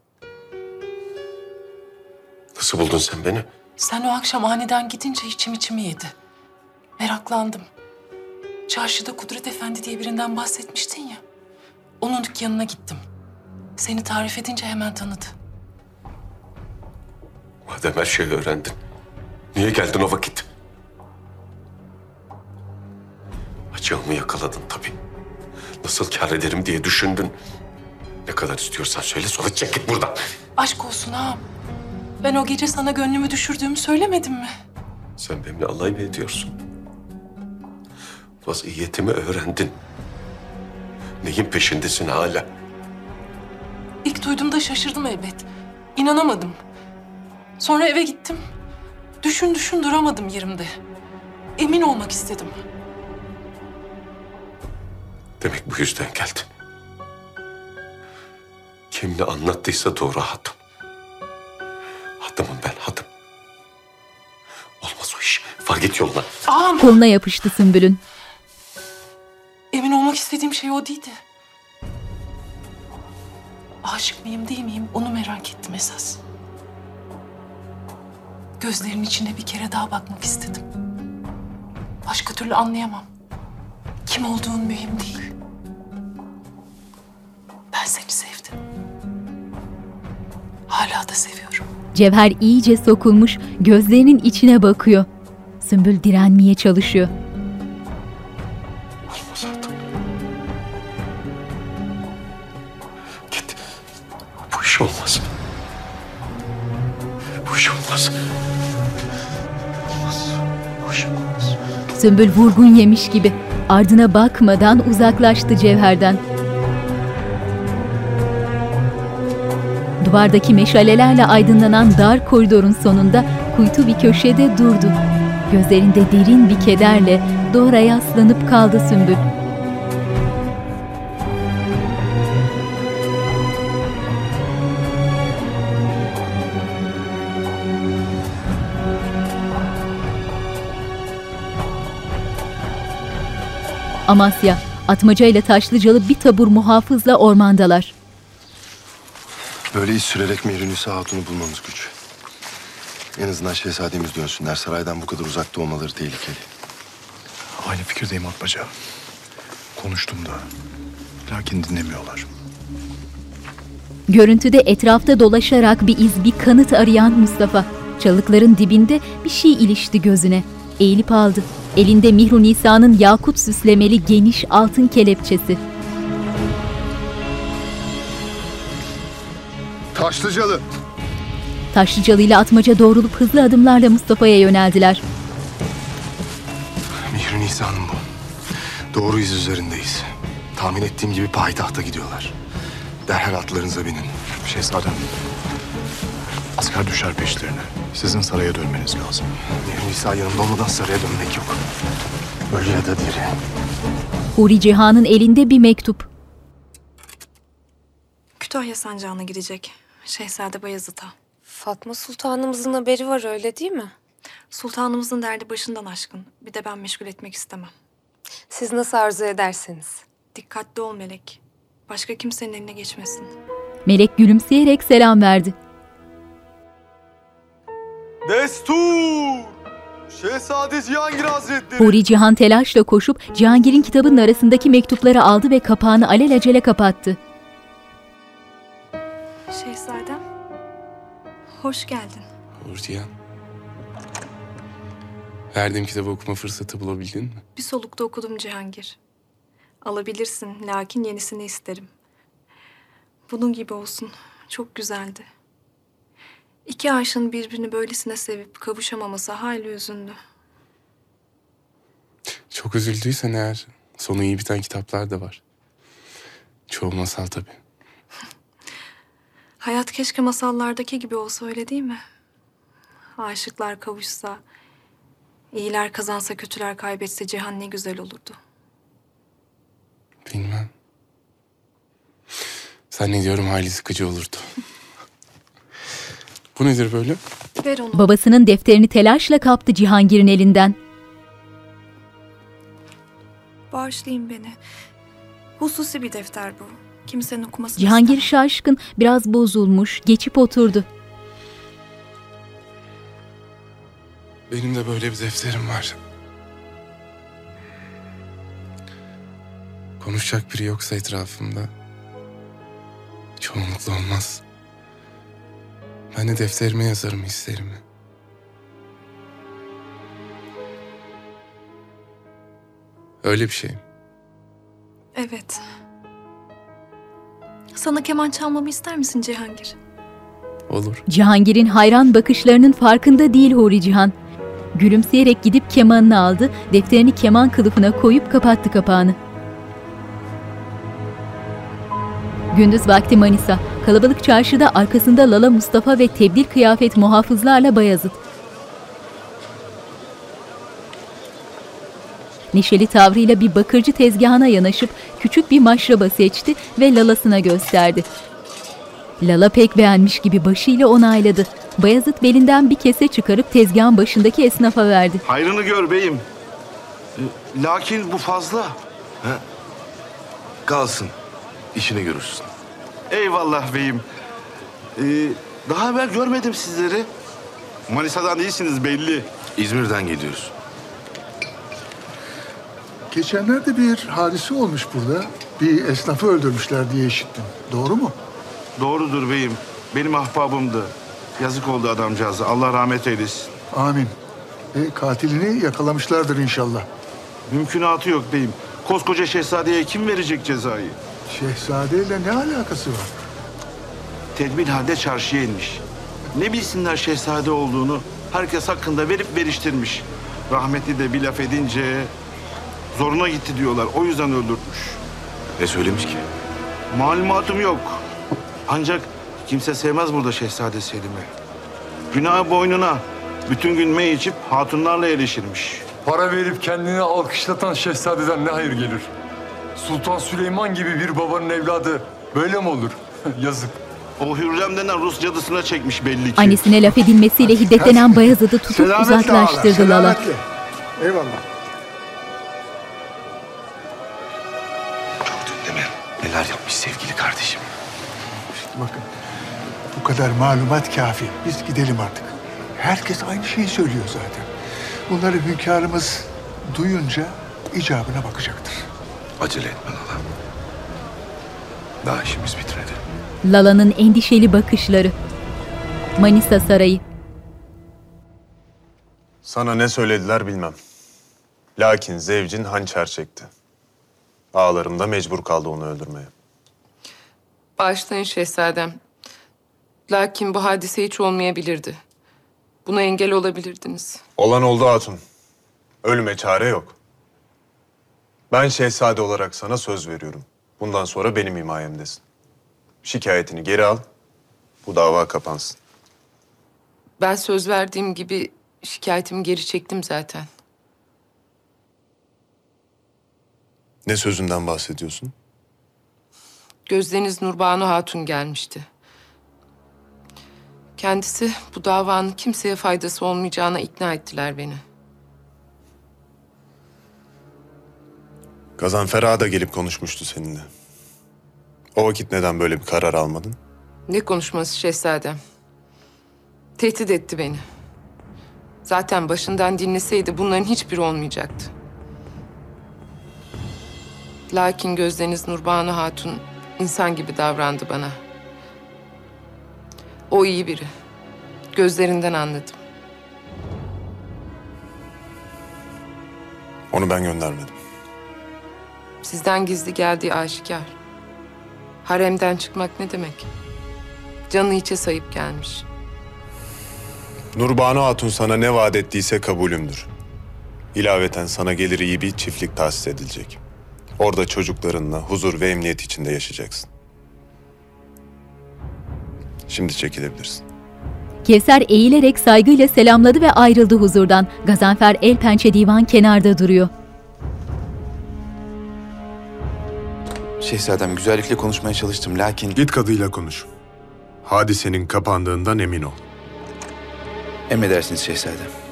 Nasıl buldun sen beni? Sen o akşam aniden gidince içim içimi yedi. Meraklandım. Çarşıda Kudret Efendi diye birinden bahsetmiştin ya. Onun dükkanına gittim. Seni tarif edince hemen tanıdı. Madem her şeyi öğrendin. Niye geldin o vakit? Açığımı yakaladın tabii. Nasıl kâr ederim diye düşündün. Ne kadar istiyorsan söyle sonra çek git buradan. Aşk olsun ağam. Ben o gece sana gönlümü düşürdüğümü söylemedim mi? Sen benimle alay mı ediyorsun? Vaziyetimi öğrendin. Neyin peşindesin hala? İlk duyduğumda şaşırdım elbet. İnanamadım. Sonra eve gittim. Düşün düşün duramadım yerimde. Emin olmak istedim. Demek bu yüzden geldin. Kim ne anlattıysa doğru hadım. Hadımım ben hadım. Olmaz o iş. Var git yoluna. Ağam Koluna yapıştı Sümbül'ün. emin olmak istediğim şey o değildi. Aşık mıyım değil miyim onu merak ettim esas. Gözlerinin içine bir kere daha bakmak istedim. Başka türlü anlayamam. Kim olduğun mühim değil. Ben seni sevdim. Hala da seviyorum. Cevher iyice sokulmuş, gözlerinin içine bakıyor. Sümbül direnmeye çalışıyor. Olmaz hadım. Git. Bu iş olmaz. Bu iş olmaz. Olmaz. Bu iş olmaz. Sümbül vurgun yemiş gibi ardına bakmadan uzaklaştı Cevher'den. Duvardaki meşalelerle aydınlanan dar koridorun sonunda kuytu bir köşede durdu. Gözlerinde derin bir kederle duvara yaslanıp kaldı Sümbül. Amasya, Atmaca ile Taşlıcalı bir tabur muhafızla ormandalar. Böyle iz sürerek Mihrinüsa Hatun'u bulmamız güç. En azından şehzademiz dönsünler. Saraydan bu kadar uzakta olmaları tehlikeli. Aynı fikirdeyim Atmaca. Konuştum da. Lakin dinlemiyorlar. Görüntüde etrafta dolaşarak bir iz, bir kanıt arayan Mustafa. Çalıkların dibinde bir şey ilişti gözüne. Eğilip aldı. Elinde Mihru Nisa'nın yakut süslemeli geniş altın kelepçesi. Taşlıcalı. Taşlıcalı ile Atmaca doğrulup hızlı adımlarla Mustafa'ya yöneldiler. Mihri Nisa'nın bu. Doğru iz üzerindeyiz. Tahmin ettiğim gibi payitahta gidiyorlar. Derhal atlarınıza binin. Şehzadem. Asker düşer peşlerine. Sizin saraya dönmeniz lazım. Mihri Nisa yanımda olmadan saraya dönmek yok. Ölü ya da diri. Huri Cihan'ın elinde bir mektup. Kütahya sancağına gidecek. Şehzade Bayezid'a. Fatma Sultanımızın haberi var öyle değil mi? Sultanımızın derdi başından aşkın. Bir de ben meşgul etmek istemem. Siz nasıl arzu ederseniz. Dikkatli ol Melek. Başka kimsenin eline geçmesin. Melek gülümseyerek selam verdi. Destur! Şehzade Cihangir Hazretleri! Huri Cihan telaşla koşup Cihangir'in kitabının arasındaki mektupları aldı ve kapağını alelacele kapattı. Hoş geldin. Urcihan. Verdiğim kitabı okuma fırsatı bulabildin mi? Bir solukta okudum Cihangir. Alabilirsin lakin yenisini isterim. Bunun gibi olsun. Çok güzeldi. İki aşığın birbirini böylesine sevip kavuşamaması hayli üzündü. Çok üzüldüysen eğer sonu iyi biten kitaplar da var. Çoğu masal tabii. Hayat keşke masallardaki gibi olsa öyle değil mi? Aşıklar kavuşsa, iyiler kazansa kötüler kaybetse cihan ne güzel olurdu. Bilmem. Zannediyorum hali sıkıcı olurdu. Bu nedir böyle? Ver onu. Babasının defterini telaşla kaptı Cihangir'in elinden. Bağışlayın beni. Hususi bir defter bu. Kimsenin okumasını Cihangir şaşkın, biraz bozulmuş, geçip oturdu. Benim de böyle bir defterim var. Konuşacak biri yoksa etrafımda çoğunlukla olmaz. Ben de defterime yazarım hislerimi. Öyle bir şey. Evet. Sana keman çalmamı ister misin Cihangir? Olur. Cihangir'in hayran bakışlarının farkında değil Huri Cihan. Gülümseyerek gidip kemanını aldı, defterini keman kılıfına koyup kapattı kapağını. Gündüz vakti Manisa, kalabalık çarşıda arkasında Lala Mustafa ve tebdil kıyafet muhafızlarla Bayazıt. Neşeli tavrıyla bir bakırcı tezgahına yanaşıp küçük bir maşraba seçti ve Lala'sına gösterdi. Lala pek beğenmiş gibi başıyla onayladı. Bayazıt belinden bir kese çıkarıp tezgahın başındaki esnafa verdi. Hayrını gör beyim. E, Lakin bu fazla. Ha? Kalsın. İşini görürsün. Eyvallah beyim. Ee, daha evvel görmedim sizleri. Manisa'dan değilsiniz belli. İzmir'den geliyoruz. Geçenlerde bir hadise olmuş burada. Bir esnafı öldürmüşler diye işittim. Doğru mu? Doğrudur beyim. Benim ahbabımdı. Yazık oldu adamcağıza. Allah rahmet eylesin. Amin. E, katilini yakalamışlardır inşallah. Mümkünatı yok beyim. Koskoca şehzadeye kim verecek cezayı? Şehzadeyle ne alakası var? Tedbir halde çarşıya inmiş. Ne bilsinler şehzade olduğunu. Herkes hakkında verip veriştirmiş. Rahmetli de bir laf edince zoruna gitti diyorlar. O yüzden öldürmüş. Ne söylemiş ki? Malumatım yok. Ancak kimse sevmez burada Şehzade Selim'i. Günah boynuna. Bütün gün mey içip hatunlarla eleşirmiş. Para verip kendini alkışlatan şehzadeden ne hayır gelir? Sultan Süleyman gibi bir babanın evladı böyle mi olur? Yazık. O Hürrem denen Rus cadısına çekmiş belli ki. Annesine laf edilmesiyle hiddetlenen Bayazıt'ı tutup Selametle uzaklaştırdı ağalar, Lala. selametle. Eyvallah. Neler yapmış sevgili kardeşim. Bakın bu kadar malumat kafi. Biz gidelim artık. Herkes aynı şeyi söylüyor zaten. Bunları hünkârımız duyunca icabına bakacaktır. Acele etme Lala. Daha işimiz bitmedi. Lala'nın endişeli bakışları. Manisa Sarayı. Sana ne söylediler bilmem. Lakin zevcin hançer çekti. Ağlarım da mecbur kaldı onu öldürmeye. Bağışlayın şehzadem. Lakin bu hadise hiç olmayabilirdi. Buna engel olabilirdiniz. Olan oldu hatun. Ölüme çare yok. Ben şehzade olarak sana söz veriyorum. Bundan sonra benim himayemdesin. Şikayetini geri al. Bu dava kapansın. Ben söz verdiğim gibi şikayetimi geri çektim zaten. Ne sözünden bahsediyorsun? Gözdeniz Nurbanu Hatun gelmişti. Kendisi bu davanın kimseye faydası olmayacağına ikna ettiler beni. Gazanfer Ağa da gelip konuşmuştu seninle. O vakit neden böyle bir karar almadın? Ne konuşması şehzadem? Tehdit etti beni. Zaten başından dinleseydi bunların hiçbiri olmayacaktı. Lakin Gözdeniz Nurbanu Hatun insan gibi davrandı bana. O iyi biri. Gözlerinden anladım. Onu ben göndermedim. Sizden gizli geldiği aşikar. Haremden çıkmak ne demek? Canı içe sayıp gelmiş. Nurbanu Hatun sana ne vaat ettiyse kabulümdür. İlaveten sana gelir iyi bir çiftlik tahsis edilecek. Orada çocuklarınla huzur ve emniyet içinde yaşayacaksın. Şimdi çekilebilirsin. Kevser eğilerek saygıyla selamladı ve ayrıldı huzurdan. Gazanfer el pençe divan kenarda duruyor. Şehzadem güzellikle konuşmaya çalıştım lakin... Git kadıyla konuş. Hadisenin kapandığından emin ol. Emredersiniz şehzadem.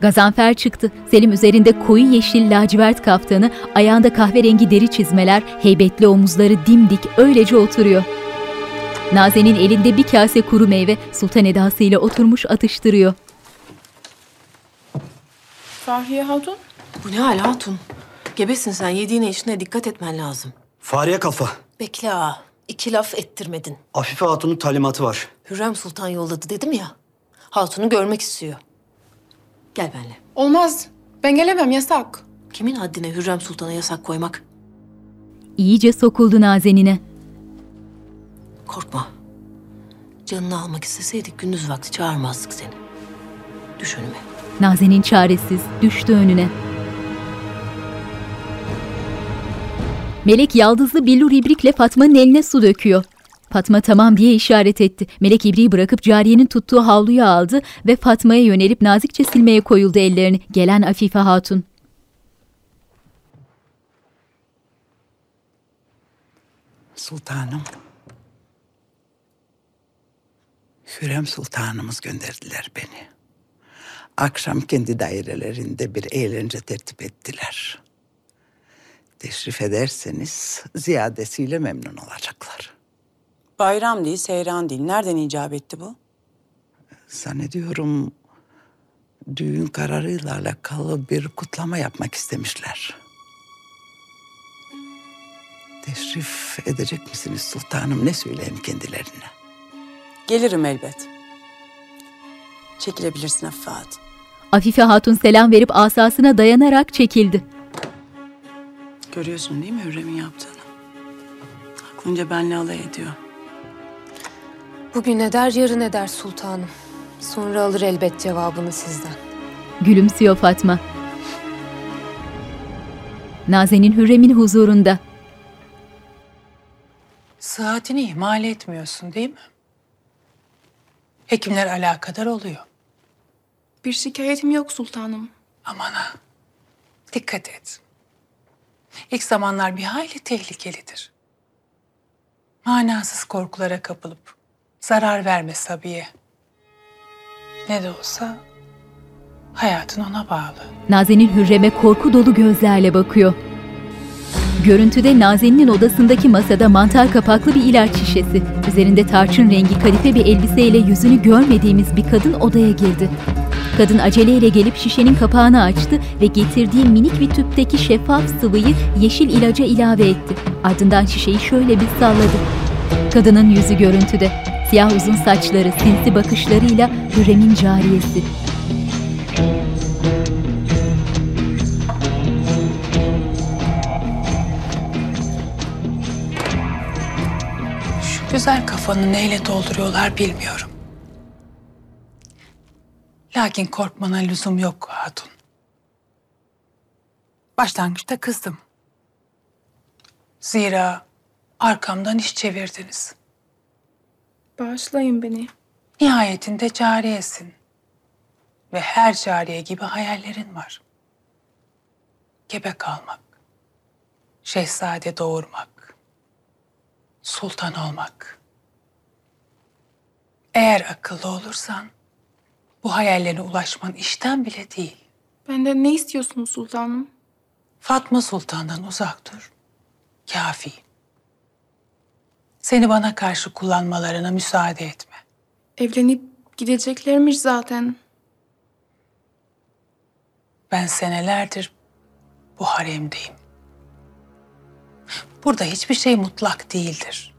Gazanfer çıktı. Selim üzerinde koyu yeşil lacivert kaftanı, ayağında kahverengi deri çizmeler, heybetli omuzları dimdik öylece oturuyor. Nazen'in elinde bir kase kuru meyve sultan edasıyla oturmuş atıştırıyor. Fahriye Hatun. Bu ne hal hatun? Gebesin sen. Yediğine içine dikkat etmen lazım. Fahriye kafa. Bekle ağa. İki laf ettirmedin. Afife Hatun'un talimatı var. Hürrem Sultan yolladı dedim ya. Hatun'u görmek istiyor. Gel benimle. Olmaz. Ben gelemem yasak. Kimin haddine Hürrem Sultan'a yasak koymak? İyice sokuldu Nazen'ine. Korkma. Canını almak isteseydik gündüz vakti çağırmazdık seni. Düş önüme. Nazen'in çaresiz düştü önüne. Melek yaldızlı billur ibrikle Fatma'nın eline su döküyor. Fatma tamam diye işaret etti. Melek ibriği bırakıp cariyenin tuttuğu havluyu aldı ve Fatma'ya yönelip nazikçe silmeye koyuldu ellerini. Gelen Afife Hatun. Sultanım. Hürrem Sultanımız gönderdiler beni. Akşam kendi dairelerinde bir eğlence tertip ettiler. Teşrif ederseniz ziyadesiyle memnun olacaklar. Bayram değil, seyran değil. Nereden icap etti bu? Zannediyorum düğün kararıyla alakalı bir kutlama yapmak istemişler. Teşrif edecek misiniz sultanım? Ne söyleyeyim kendilerine? Gelirim elbet. Çekilebilirsin Afife Hatun. Afife Hatun selam verip asasına dayanarak çekildi. Görüyorsun değil mi Hürrem'in yaptığını? Aklınca benle alay ediyor. Bugün eder, yarın eder sultanım. Sonra alır elbet cevabını sizden. Gülümsüyor Fatma. Nazen'in Hürrem'in huzurunda. Sıhhatini ihmal etmiyorsun değil mi? Hekimler alakadar oluyor. Bir şikayetim yok sultanım. Aman ha. Dikkat et. İlk zamanlar bir hayli tehlikelidir. Manasız korkulara kapılıp zarar verme Sabiye. Ne de olsa hayatın ona bağlı. Nazen'in Hürrem'e korku dolu gözlerle bakıyor. Görüntüde Nazen'in odasındaki masada mantar kapaklı bir ilaç şişesi. Üzerinde tarçın rengi kadife bir elbiseyle yüzünü görmediğimiz bir kadın odaya girdi. Kadın aceleyle gelip şişenin kapağını açtı ve getirdiği minik bir tüpteki şeffaf sıvıyı yeşil ilaca ilave etti. Ardından şişeyi şöyle bir salladı. Kadının yüzü görüntüde. Siyah uzun saçları, sinsi bakışlarıyla Hürrem'in cariyesi. Şu güzel kafanı neyle dolduruyorlar bilmiyorum. Lakin korkmana lüzum yok hatun. Başlangıçta kızdım. Zira arkamdan iş çevirdiniz. Bağışlayın beni. Nihayetinde cariyesin. Ve her cariye gibi hayallerin var. Gebe kalmak, şehzade doğurmak, sultan olmak. Eğer akıllı olursan bu hayallerine ulaşman işten bile değil. Benden ne istiyorsunuz sultanım? Fatma Sultan'dan uzak dur. Kafi. Seni bana karşı kullanmalarına müsaade etme. Evlenip gideceklermiş zaten. Ben senelerdir bu haremdeyim. Burada hiçbir şey mutlak değildir.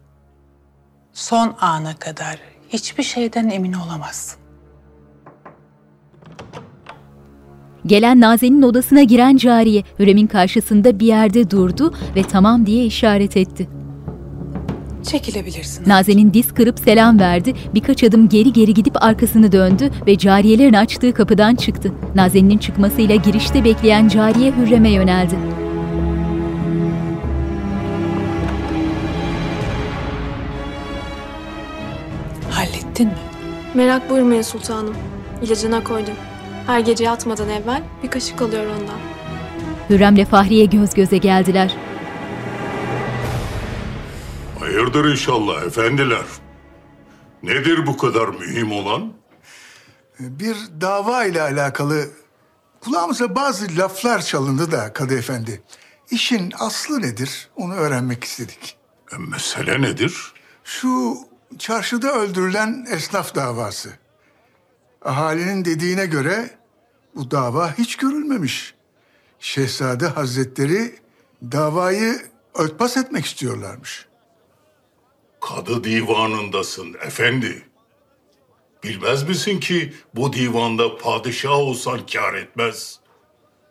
Son ana kadar hiçbir şeyden emin olamazsın. Gelen Nazen'in odasına giren cariye Hürrem'in karşısında bir yerde durdu ve tamam diye işaret etti. Çekilebilirsin. Nazen'in diz kırıp selam verdi, birkaç adım geri geri gidip arkasını döndü ve cariyelerin açtığı kapıdan çıktı. Nazen'in çıkmasıyla girişte bekleyen cariye Hürrem'e yöneldi. Hallettin mi? Merak buyurmayın sultanım. İlacına koydum. Her gece yatmadan evvel bir kaşık alıyor ondan. Hürrem'le Fahriye göz göze geldiler. Hayırdır inşallah efendiler? Nedir bu kadar mühim olan? Bir dava ile alakalı kulağımıza bazı laflar çalındı da Kadı Efendi. İşin aslı nedir onu öğrenmek istedik. E, mesele nedir? Şu çarşıda öldürülen esnaf davası. Ahalinin dediğine göre bu dava hiç görülmemiş. Şehzade Hazretleri davayı örtbas etmek istiyorlarmış. Kadı divanındasın efendi. Bilmez misin ki bu divanda padişah olsan kâr etmez.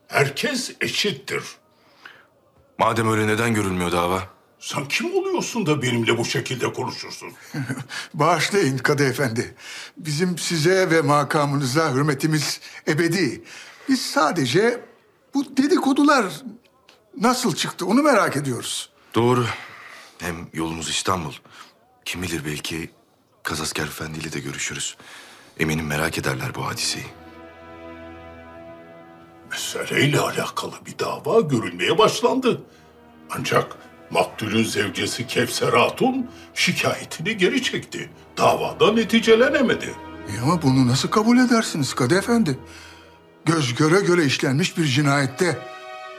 Herkes eşittir. Madem öyle neden görülmüyor dava? Sen kim oluyorsun da benimle bu şekilde konuşursun? Bağışlayın Kadı Efendi. Bizim size ve makamınıza hürmetimiz ebedi. Biz sadece bu dedikodular nasıl çıktı onu merak ediyoruz. Doğru. Hem yolumuz İstanbul. Kim bilir belki Kazasker Efendi ile de görüşürüz. Eminim merak ederler bu hadiseyi. Meseleyle alakalı bir dava görülmeye başlandı. Ancak maktulün zevcesi Kevser Hatun şikayetini geri çekti. Davada neticelenemedi. E ama bunu nasıl kabul edersiniz Kadı Efendi? Göz göre göre işlenmiş bir cinayette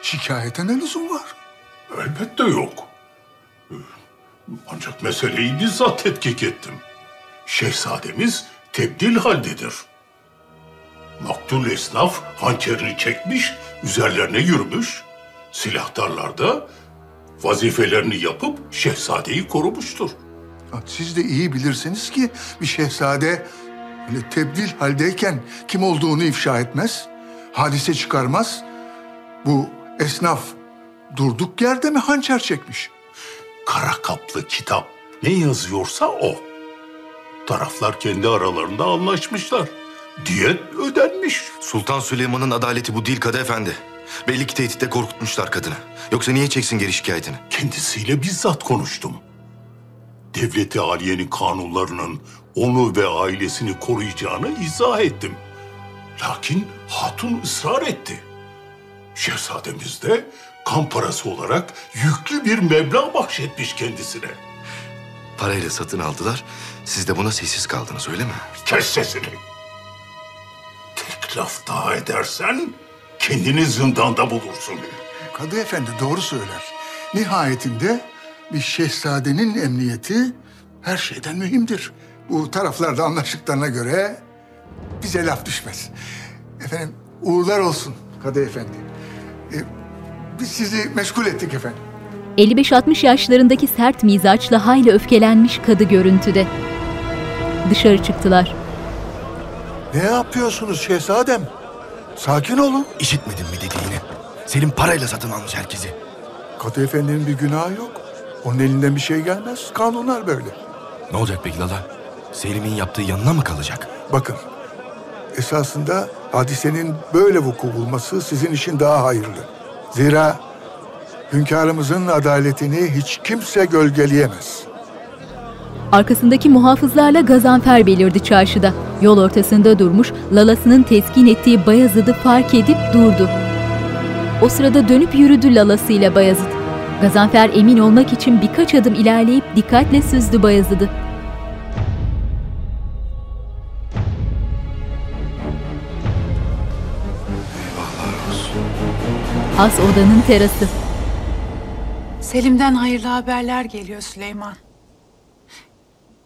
şikayete ne lüzum var? Elbette yok. Ancak meseleyi bizzat tetkik ettim. Şehzademiz tebdil haldedir. Maktul esnaf hançerini çekmiş, üzerlerine yürümüş. Silahtarlar da vazifelerini yapıp şehzadeyi korumuştur. Siz de iyi bilirsiniz ki bir şehzade öyle tebdil haldeyken kim olduğunu ifşa etmez, hadise çıkarmaz. Bu esnaf durduk yerde mi hançer çekmiş? Kara kaplı kitap ne yazıyorsa o. Taraflar kendi aralarında anlaşmışlar. Diyet ödenmiş. Sultan Süleyman'ın adaleti bu değil Kadı Efendi. Belli ki tehditle korkutmuşlar kadını. Yoksa niye çeksin geri şikayetini? Kendisiyle bizzat konuştum. Devleti Aliye'nin kanunlarının onu ve ailesini koruyacağını izah ettim. Lakin hatun ısrar etti. Şehzademiz de kan parası olarak yüklü bir meblağ bahşetmiş kendisine. Parayla satın aldılar. Siz de buna sessiz kaldınız öyle mi? Kes sesini. Tek laf daha edersen kendini zindanda bulursun. Kadı Efendi doğru söyler. Nihayetinde bir şehzadenin emniyeti her şeyden mühimdir. Bu taraflarda anlaştıklarına göre bize laf düşmez. Efendim uğurlar olsun Kadı Efendi. Ee, biz sizi meşgul ettik efendim. 55-60 yaşlarındaki sert mizaçla hayli öfkelenmiş kadı görüntüde. Dışarı çıktılar. Ne yapıyorsunuz şehzadem? Sakin olun. İşitmedin mi dediğini? Selim parayla satın almış herkesi. Kadı Efendi'nin bir günahı yok. Onun elinden bir şey gelmez. Kanunlar böyle. Ne olacak peki Lala? Selim'in yaptığı yanına mı kalacak? Bakın, esasında hadisenin böyle vuku bulması sizin için daha hayırlı. Zira hünkârımızın adaletini hiç kimse gölgeleyemez. Arkasındaki muhafızlarla Gazanfer belirdi çarşıda. Yol ortasında durmuş, lalasının teskin ettiği Bayezid'i fark edip durdu. O sırada dönüp yürüdü lalasıyla Bayezid. Gazanfer emin olmak için birkaç adım ilerleyip dikkatle süzdü Bayezid'i. Has odanın terası. Selim'den hayırlı haberler geliyor Süleyman.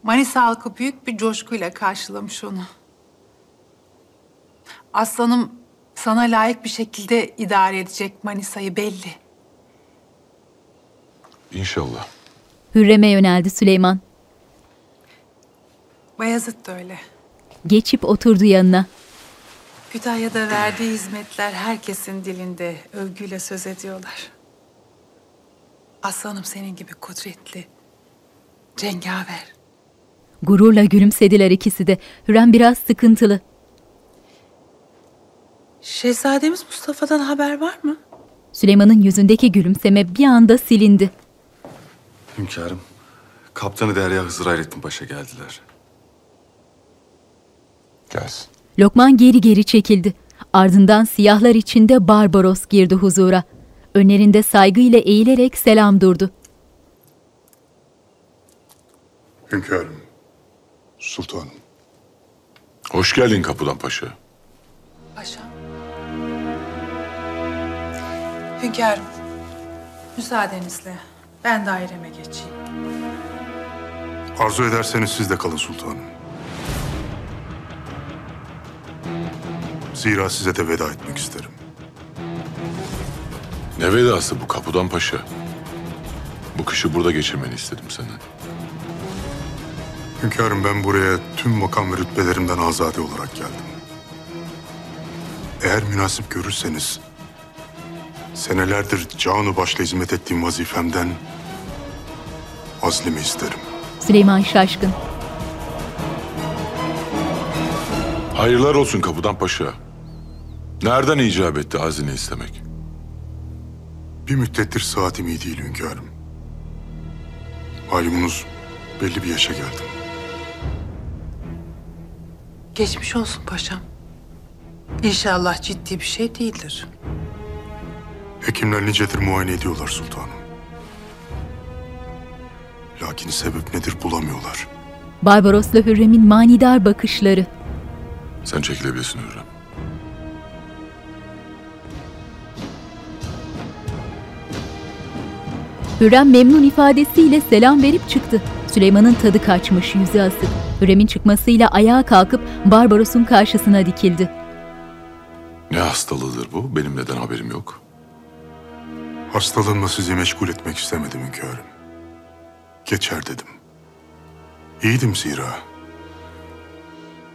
Manisa halkı büyük bir coşkuyla karşılamış onu. Aslanım sana layık bir şekilde idare edecek Manisa'yı belli. İnşallah. Hürrem'e yöneldi Süleyman. Bayezid de öyle. Geçip oturdu yanına. Kütahya'da verdiği hizmetler herkesin dilinde övgüyle söz ediyorlar. Aslanım senin gibi kudretli, cengaver. Gururla gülümsediler ikisi de. Hürrem biraz sıkıntılı. Şehzademiz Mustafa'dan haber var mı? Süleyman'ın yüzündeki gülümseme bir anda silindi. Hünkârım, Kaptanı Derya Hızır Hayrettin Paşa geldiler. Gelsin. Lokman geri geri çekildi. Ardından siyahlar içinde Barbaros girdi huzura. Önlerinde saygıyla eğilerek selam durdu. Hünkârım. Sultanım. Hoş geldin Kapıdan Paşa. Paşam. Hünkârım, müsaadenizle ben daireme geçeyim. Arzu ederseniz siz de kalın sultanım. Zira size de veda etmek isterim. Ne vedası bu Kapıdan Paşa? Bu kışı burada geçirmeni istedim senden. Hünkârım ben buraya tüm makam ve rütbelerimden azade olarak geldim. Eğer münasip görürseniz senelerdir canı başla hizmet ettiğim vazifemden azlimi isterim. Süleyman şaşkın. Hayırlar olsun Kapıdan Paşa. Nereden icap etti hazine istemek? Bir müddettir saatim iyi değil hünkârım. Malumunuz belli bir yaşa geldim. Geçmiş olsun paşam. İnşallah ciddi bir şey değildir. Hekimler nicedir muayene ediyorlar sultanım. Lakin sebep nedir bulamıyorlar. Barbaros'la Hürrem'in manidar bakışları. Sen çekilebilirsin Hürrem. Hürrem memnun ifadesiyle selam verip çıktı. Süleyman'ın tadı kaçmış, yüzü asık. Hürrem'in çıkmasıyla ayağa kalkıp Barbaros'un karşısına dikildi. Ne hastalığıdır bu? Benim neden haberim yok? Hastalığımla sizi meşgul etmek istemedim hünkârım. Geçer dedim. İyiydim zira.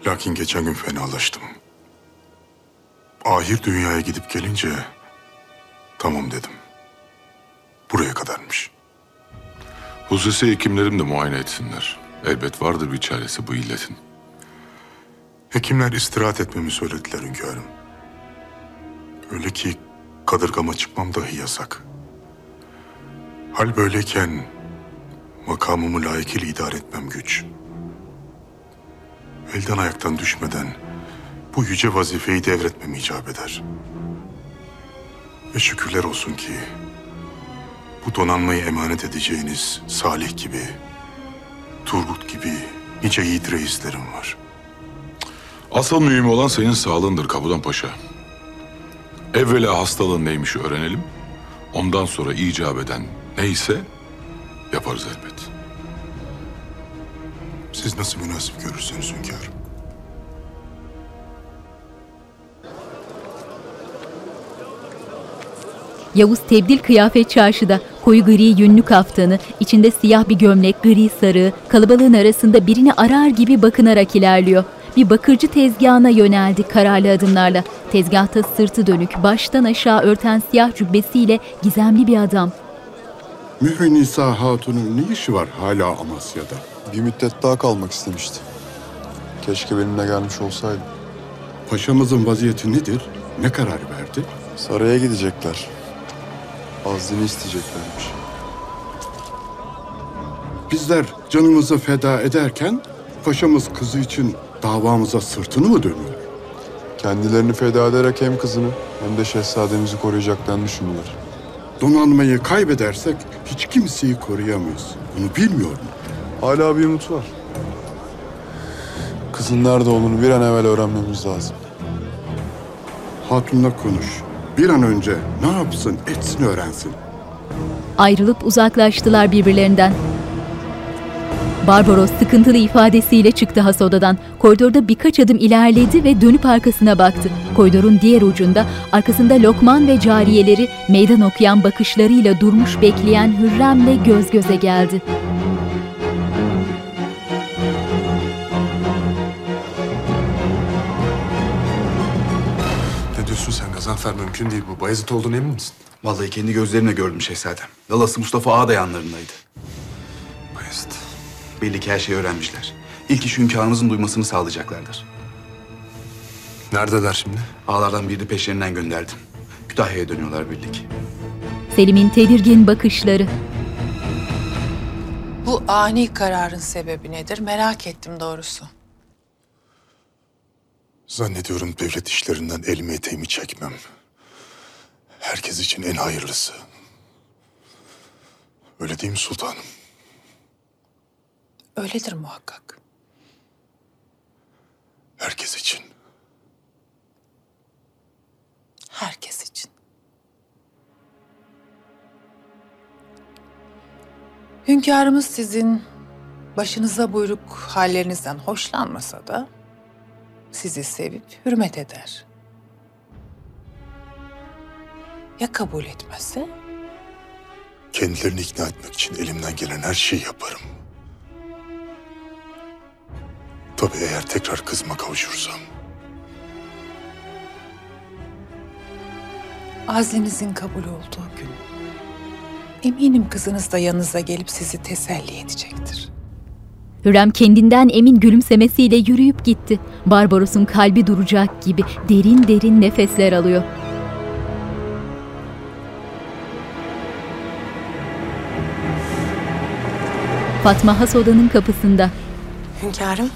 Lakin geçen gün fenalaştım. Ahir dünyaya gidip gelince tamam dedim. Buraya kadarmış. Hususi hekimlerim de muayene etsinler. Elbet vardır bir çaresi bu illetin. Hekimler istirahat etmemi söylediler hünkârım. Öyle ki kadırgama çıkmam dahi yasak. Hal böyleyken makamımı layıkıyla idare etmem güç. Elden ayaktan düşmeden bu yüce vazifeyi devretmem icap eder. Ve şükürler olsun ki bu donanmayı emanet edeceğiniz Salih gibi, Turgut gibi nice yiğit reislerim var. Asıl mühim olan senin sağlığındır Kapıdan Paşa. Evvela hastalığın neymiş öğrenelim. Ondan sonra icap eden neyse yaparız elbet. Siz nasıl münasip görürseniz hünkârım. Yavuz tebdil kıyafet çarşıda. Koyu gri yünlü kaftanı, içinde siyah bir gömlek, gri sarığı, kalabalığın arasında birini arar gibi bakınarak ilerliyor. Bir bakırcı tezgahına yöneldi kararlı adımlarla. Tezgahta sırtı dönük, baştan aşağı örten siyah cübbesiyle gizemli bir adam. Mührü Nisa Hatun'un ne işi var hala Amasya'da? Bir müddet daha kalmak istemişti. Keşke benimle gelmiş olsaydı. Paşamızın vaziyeti nedir? Ne karar verdi? Saraya gidecekler. Azlini isteyeceklermiş. Bizler canımızı feda ederken paşamız kızı için davamıza sırtını mı dönüyor? Kendilerini feda ederek hem kızını hem de şehzademizi koruyacaklarını düşünüyorlar. Donanmayı kaybedersek hiç kimseyi koruyamayız. Bunu bilmiyor mu? Hala bir umut var. Kızın nerede olduğunu bir an evvel öğrenmemiz lazım. Hatun'la konuş. Bir an önce ne yapsın etsin öğrensin. Ayrılıp uzaklaştılar birbirlerinden. Barbaros sıkıntılı ifadesiyle çıktı has odadan. Koridorda birkaç adım ilerledi ve dönüp arkasına baktı. Koridorun diğer ucunda arkasında Lokman ve cariyeleri meydan okuyan bakışlarıyla durmuş bekleyen Hürrem'le göz göze geldi. Gazanfer? Mümkün değil bu. Bayezid olduğunu emin misin? Vallahi kendi gözlerimle gördüm şehzadem. Lalası Mustafa Ağa da yanlarındaydı. Bayezid. Belli ki her şeyi öğrenmişler. İlk iş hünkârımızın duymasını sağlayacaklardır. Neredeler şimdi? Ağalardan birini peşlerinden gönderdim. Kütahya'ya dönüyorlar belli ki. Selim'in tedirgin bakışları. Bu ani kararın sebebi nedir? Merak ettim doğrusu. Zannediyorum devlet işlerinden elimi eteğimi çekmem. Herkes için en hayırlısı. Öyle değil mi sultanım? Öyledir muhakkak. Herkes için. Herkes için. Hünkârımız sizin başınıza buyruk hallerinizden hoşlanmasa da sizi sevip hürmet eder. Ya kabul etmezse? Kendilerini ikna etmek için elimden gelen her şeyi yaparım. Tabii eğer tekrar kızıma kavuşursam. Azlinizin kabul olduğu gün eminim kızınız da yanınıza gelip sizi teselli edecektir. Hürrem kendinden emin gülümsemesiyle yürüyüp gitti. Barbaros'un kalbi duracak gibi derin derin nefesler alıyor. Fatma has odanın kapısında. Hünkârım,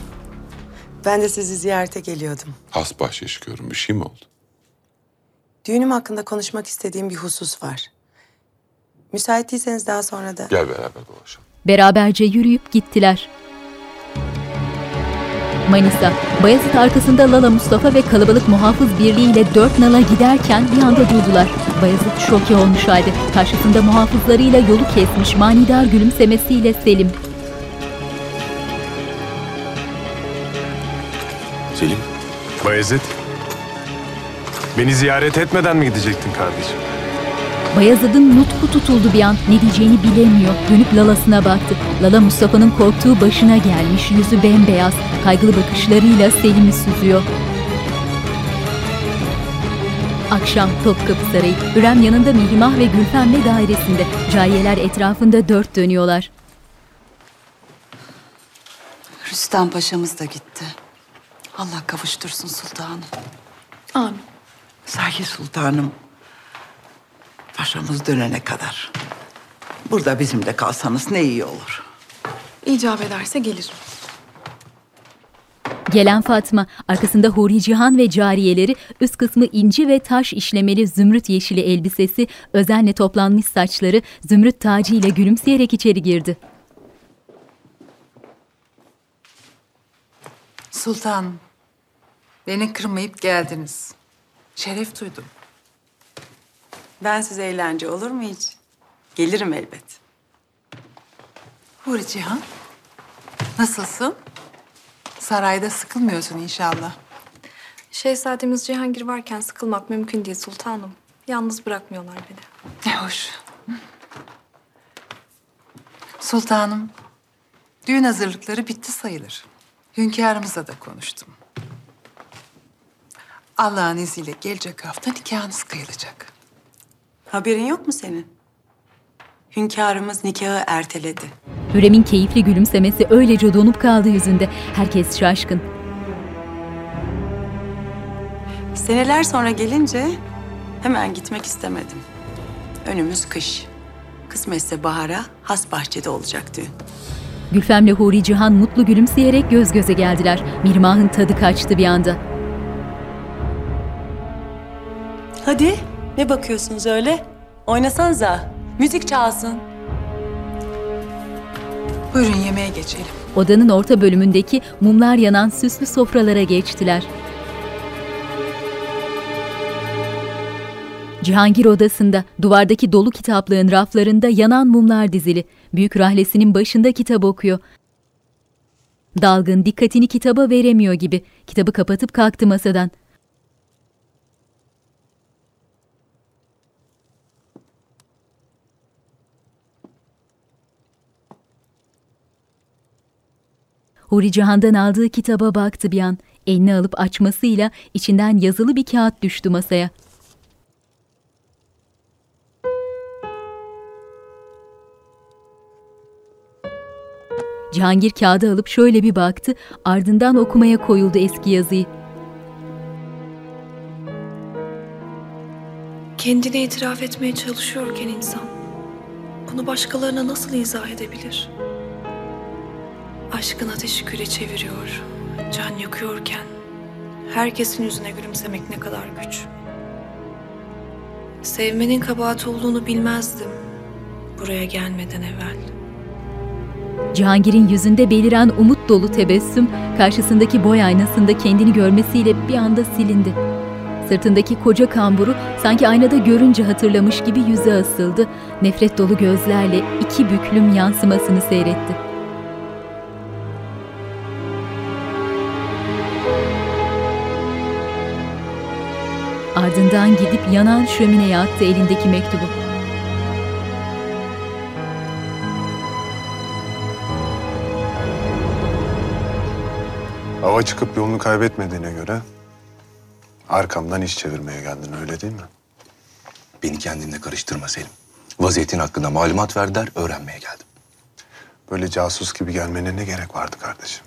ben de sizi ziyarete geliyordum. Has bahşiş görün bir şey mi oldu? Düğünüm hakkında konuşmak istediğim bir husus var. Müsait değilseniz daha sonra da... Gel beraber dolaşalım. Beraberce yürüyüp gittiler. Manisa, Bayezid arkasında Lala Mustafa ve kalabalık muhafız birliğiyle dört nala giderken bir anda durdular. Bayezid şoke olmuş halde karşısında muhafızlarıyla yolu kesmiş manidar gülümsemesiyle Selim. Selim. Bayezid. Beni ziyaret etmeden mi gidecektin kardeşim? Bayezid'in nutku tutuldu bir an. Ne diyeceğini bilemiyor. Dönüp Lala'sına baktı. Lala Mustafa'nın korktuğu başına gelmiş. Yüzü bembeyaz. Kaygılı bakışlarıyla Selim'i süzüyor. Akşam Topkapı Sarayı. Hürrem yanında Mihrimah ve Gülfem'le dairesinde. Cariyeler etrafında dört dönüyorlar. Rüstem Paşa'mız da gitti. Allah kavuştursun sultanım. Amin. Sahi sultanım. Paşamız dönene kadar. Burada bizimle kalsanız ne iyi olur. İcap ederse gelirim. Gelen Fatma, arkasında Huri Cihan ve cariyeleri, üst kısmı inci ve taş işlemeli zümrüt yeşili elbisesi, özenle toplanmış saçları, zümrüt tacı ile gülümseyerek içeri girdi. Sultanım, beni kırmayıp geldiniz. Şeref duydum. Ben size eğlence olur mu hiç? Gelirim elbet. Huri Cihan, nasılsın? Sarayda sıkılmıyorsun inşallah. Şehzademiz Cihangir varken sıkılmak mümkün değil sultanım. Yalnız bırakmıyorlar beni. Ne hoş. Sultanım, düğün hazırlıkları bitti sayılır. Hünkârımızla da konuştum. Allah'ın izniyle gelecek hafta nikahınız kıyılacak. Haberin yok mu senin? Hünkârımız nikahı erteledi. Hürrem'in keyifli gülümsemesi öylece donup kaldı yüzünde. Herkes şaşkın. Seneler sonra gelince hemen gitmek istemedim. Önümüz kış. Kısmetse bahara has bahçede olacak düğün. Gülfem'le Huri Cihan mutlu gülümseyerek göz göze geldiler. Mirmah'ın tadı kaçtı bir anda. Hadi ne bakıyorsunuz öyle? Oynasanıza. Müzik çalsın. Buyurun yemeğe geçelim. Odanın orta bölümündeki mumlar yanan süslü sofralara geçtiler. Cihangir odasında duvardaki dolu kitaplığın raflarında yanan mumlar dizili. Büyük rahlesinin başında kitap okuyor. Dalgın dikkatini kitaba veremiyor gibi. Kitabı kapatıp kalktı masadan. Huri Cihan'dan aldığı kitaba baktı bir an. Elini alıp açmasıyla içinden yazılı bir kağıt düştü masaya. Cihangir kağıdı alıp şöyle bir baktı, ardından okumaya koyuldu eski yazıyı. Kendine itiraf etmeye çalışıyorken insan bunu başkalarına nasıl izah edebilir? Aşkın ateşi küle çeviriyor, can yakıyorken herkesin yüzüne gülümsemek ne kadar güç. Sevmenin kabahat olduğunu bilmezdim buraya gelmeden evvel. Cihangir'in yüzünde beliren umut dolu tebessüm, karşısındaki boy aynasında kendini görmesiyle bir anda silindi. Sırtındaki koca kamburu sanki aynada görünce hatırlamış gibi yüze asıldı. Nefret dolu gözlerle iki büklüm yansımasını seyretti. Ardından gidip yanan şömineye attı elindeki mektubu. Hava çıkıp yolunu kaybetmediğine göre arkamdan iş çevirmeye geldin öyle değil mi? Beni kendinle karıştırma Selim. Vaziyetin hakkında malumat verdiler, öğrenmeye geldim. Böyle casus gibi gelmene ne gerek vardı kardeşim?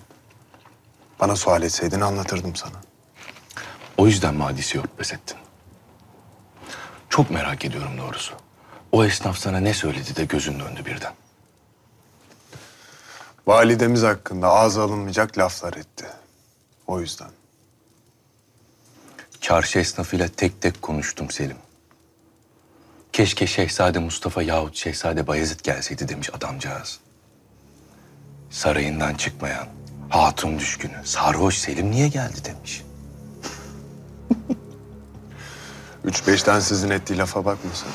Bana sual etseydin anlatırdım sana. O yüzden mi hadisi yok pes ettin? Çok merak ediyorum doğrusu. O esnaf sana ne söyledi de gözün döndü birden. Validemiz hakkında ağza alınmayacak laflar etti. O yüzden. Çarşı esnafıyla tek tek konuştum Selim. Keşke Şehzade Mustafa yahut Şehzade Bayezid gelseydi demiş adamcağız. Sarayından çıkmayan, hatun düşkünü, sarhoş Selim niye geldi demiş. Üç beşten sizin ettiği lafa bakma sen.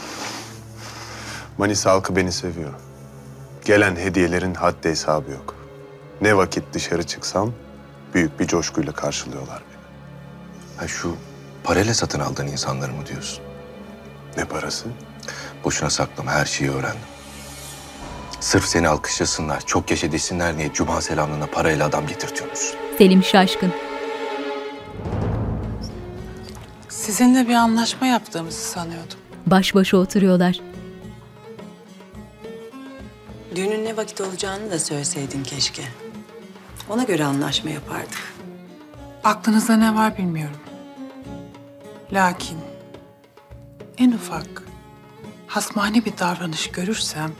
Manisa halkı beni seviyor. Gelen hediyelerin haddi hesabı yok. Ne vakit dışarı çıksam büyük bir coşkuyla karşılıyorlar beni. Ha şu parayla satın aldığın insanları mı diyorsun? Ne parası? Boşuna saklama her şeyi öğrendim. Sırf seni alkışlasınlar, çok yaşa desinler diye cuma selamlığına parayla adam getirtiyormuş. Selim şaşkın. Sizinle bir anlaşma yaptığımızı sanıyordum. Baş başa oturuyorlar. Düğünün ne vakit olacağını da söyleseydin keşke. Ona göre anlaşma yapardık. Aklınızda ne var bilmiyorum. Lakin en ufak hasmani bir davranış görürsem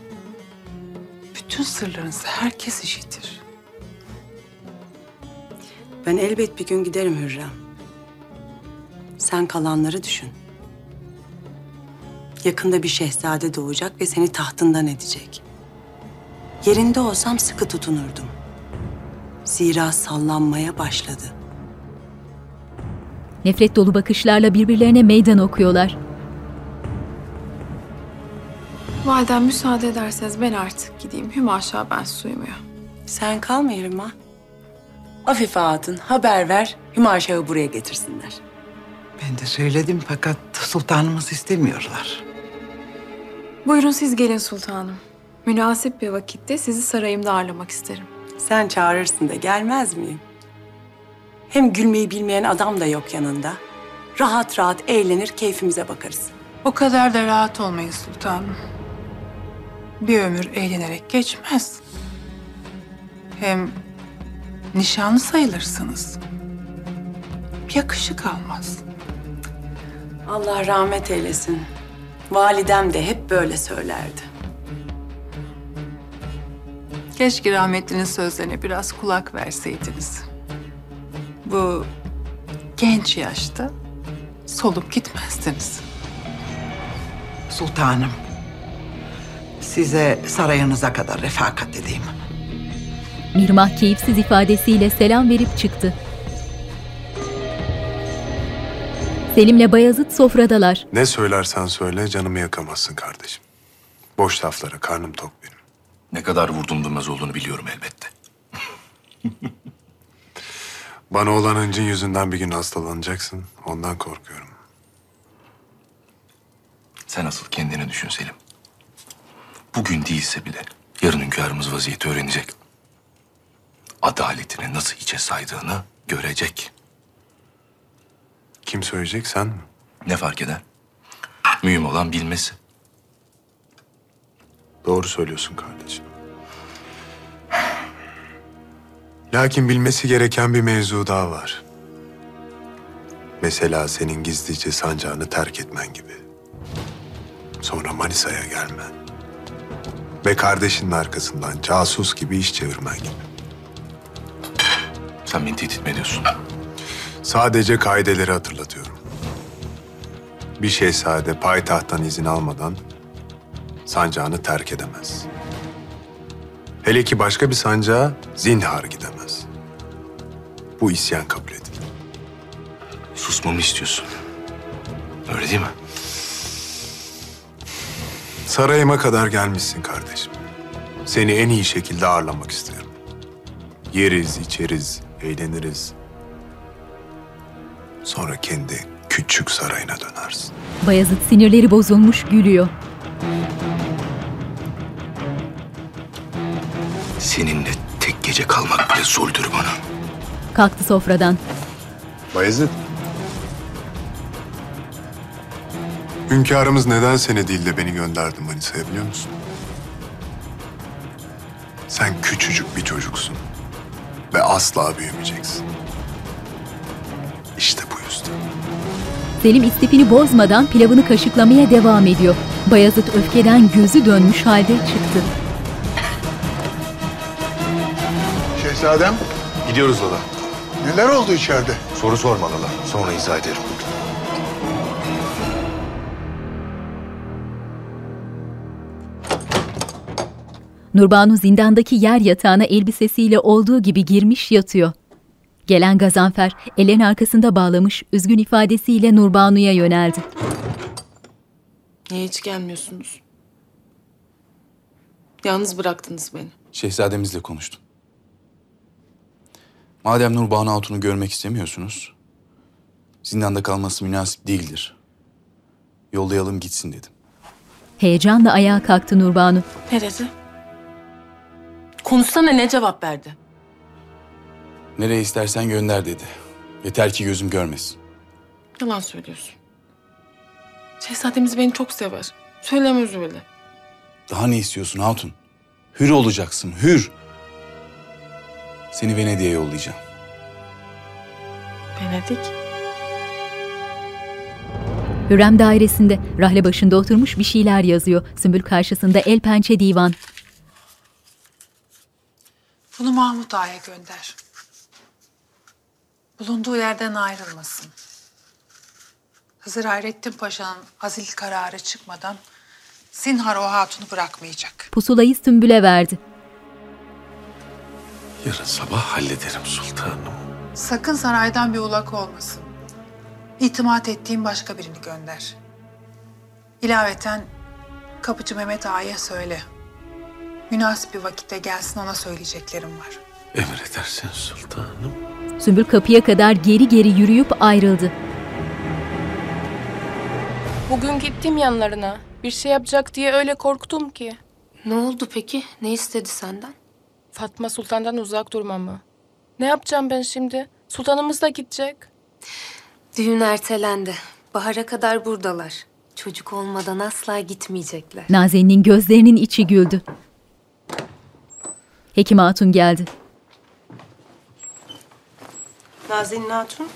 bütün sırlarınızı herkes işitir. Ben elbet bir gün giderim Hürrem. Sen kalanları düşün. Yakında bir şehzade doğacak ve seni tahtından edecek. Yerinde olsam sıkı tutunurdum. Zira sallanmaya başladı. Nefret dolu bakışlarla birbirlerine meydan okuyorlar. Validem müsaade ederseniz ben artık gideyim. Hümaşa ben suymuyor. Sen kalma Hürrem. Afife Hatun haber ver, Hümaşa'yı buraya getirsinler. Ben de söyledim fakat sultanımız istemiyorlar. Buyurun siz gelin sultanım. Münasip bir vakitte sizi sarayımda ağırlamak isterim. Sen çağırırsın da gelmez miyim? Hem gülmeyi bilmeyen adam da yok yanında. Rahat rahat eğlenir, keyfimize bakarız. O kadar da rahat olmayın sultanım. Bir ömür eğlenerek geçmez. Hem nişanlı sayılırsınız. Yakışık almaz. Allah rahmet eylesin. Validem de hep böyle söylerdi. Keşke rahmetlinin sözlerine biraz kulak verseydiniz. Bu genç yaşta solup gitmezdiniz. Sultanım, size sarayınıza kadar refakat edeyim. Mirmah keyifsiz ifadesiyle selam verip çıktı. Selim'le Bayazıt sofradalar. Ne söylersen söyle canımı yakamazsın kardeşim. Boş laflara karnım tok benim. Ne kadar vurdum durmaz olduğunu biliyorum elbette. Bana olan hıncın yüzünden bir gün hastalanacaksın. Ondan korkuyorum. Sen asıl kendini düşün Selim. Bugün değilse bile yarın hünkârımız vaziyeti öğrenecek. Adaletini nasıl içe saydığını görecek. Kim söyleyecek sen mi? Ne fark eder? Mühim olan bilmesi. Doğru söylüyorsun kardeşim. Lakin bilmesi gereken bir mevzu daha var. Mesela senin gizlice sancağını terk etmen gibi. Sonra Manisa'ya gelmen. Ve kardeşinin arkasından casus gibi iş çevirmen gibi. Sen beni tehdit mi ediyorsun? Sadece kaideleri hatırlatıyorum. Bir şehzade payitahttan izin almadan sancağını terk edemez. Hele ki başka bir sancağa zinhar gidemez. Bu isyan kabul edilir. Susmamı istiyorsun. Öyle değil mi? Sarayıma kadar gelmişsin kardeşim. Seni en iyi şekilde ağırlamak isterim. Yeriz, içeriz, eğleniriz. Sonra kendi küçük sarayına dönersin. Bayezid sinirleri bozulmuş gülüyor. Seninle tek gece kalmak bile zuldür bana. Kalktı sofradan. Bayezid. Hünkârımız neden seni değil de beni gönderdi Manisa'ya biliyor musun? Sen küçücük bir çocuksun. Ve asla büyümeyeceksin. Selim istifini bozmadan pilavını kaşıklamaya devam ediyor. Bayezid öfkeden gözü dönmüş halde çıktı. Şehzadem. Gidiyoruz Lala. Neler oldu içeride? Soru sorma Lala. Sonra izah ederim. Nurbanu zindandaki yer yatağına elbisesiyle olduğu gibi girmiş yatıyor. Gelen Gazanfer ellerin arkasında bağlamış üzgün ifadesiyle Nurbanu'ya yöneldi. Niye hiç gelmiyorsunuz? Yalnız bıraktınız beni. Şehzademizle konuştum. Madem Nurbanu Hatun'u görmek istemiyorsunuz, zindanda kalması münasip değildir. Yollayalım gitsin dedim. Heyecanla ayağa kalktı Nurbanu. Ne dedi? Konuşsana ne cevap verdi? Nereye istersen gönder dedi. Yeter ki gözüm görmesin. Yalan söylüyorsun. Şehzademiz beni çok sever. Söylemez öyle. Daha ne istiyorsun Hatun? Hür olacaksın, hür. Seni Venedik'e yollayacağım. Venedik? Hürrem dairesinde rahle başında oturmuş bir şeyler yazıyor. Sümbül karşısında el pençe divan. Bunu Mahmut Ağa'ya gönder. Bulunduğu yerden ayrılmasın. Hızır Hayrettin Paşa'nın azil kararı çıkmadan Sinhar o hatunu bırakmayacak. Pusulayı Sümbül'e verdi. Yarın sabah hallederim sultanım. Sakın saraydan bir ulak olmasın. İtimat ettiğin başka birini gönder. İlaveten kapıcı Mehmet Ağa'ya söyle. Münasip bir vakitte gelsin ona söyleyeceklerim var. Emredersin sultanım. Sümbül kapıya kadar geri geri yürüyüp ayrıldı. Bugün gittim yanlarına. Bir şey yapacak diye öyle korktum ki. Ne oldu peki? Ne istedi senden? Fatma Sultan'dan uzak durmamı. Ne yapacağım ben şimdi? Sultanımız da gidecek. Düğün ertelendi. Bahara kadar buradalar. Çocuk olmadan asla gitmeyecekler. Nazen'in gözlerinin içi güldü. Hekim Hatun geldi. Nazenin Hatun.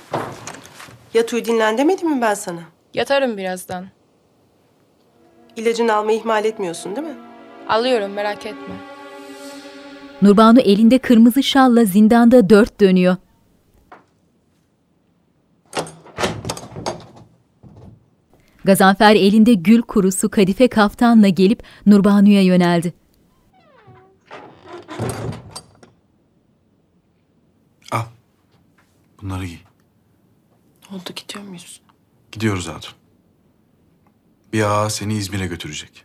Yat uyu dinlen demedim mi ben sana? Yatarım birazdan. İlacını almayı ihmal etmiyorsun değil mi? Alıyorum merak etme. Nurbanu elinde kırmızı şalla zindanda dört dönüyor. Gazanfer elinde gül kurusu kadife kaftanla gelip Nurbanu'ya yöneldi. Al. Bunları giy. Ne oldu gidiyor muyuz? Gidiyoruz Hatun. Bir ağa seni İzmir'e götürecek.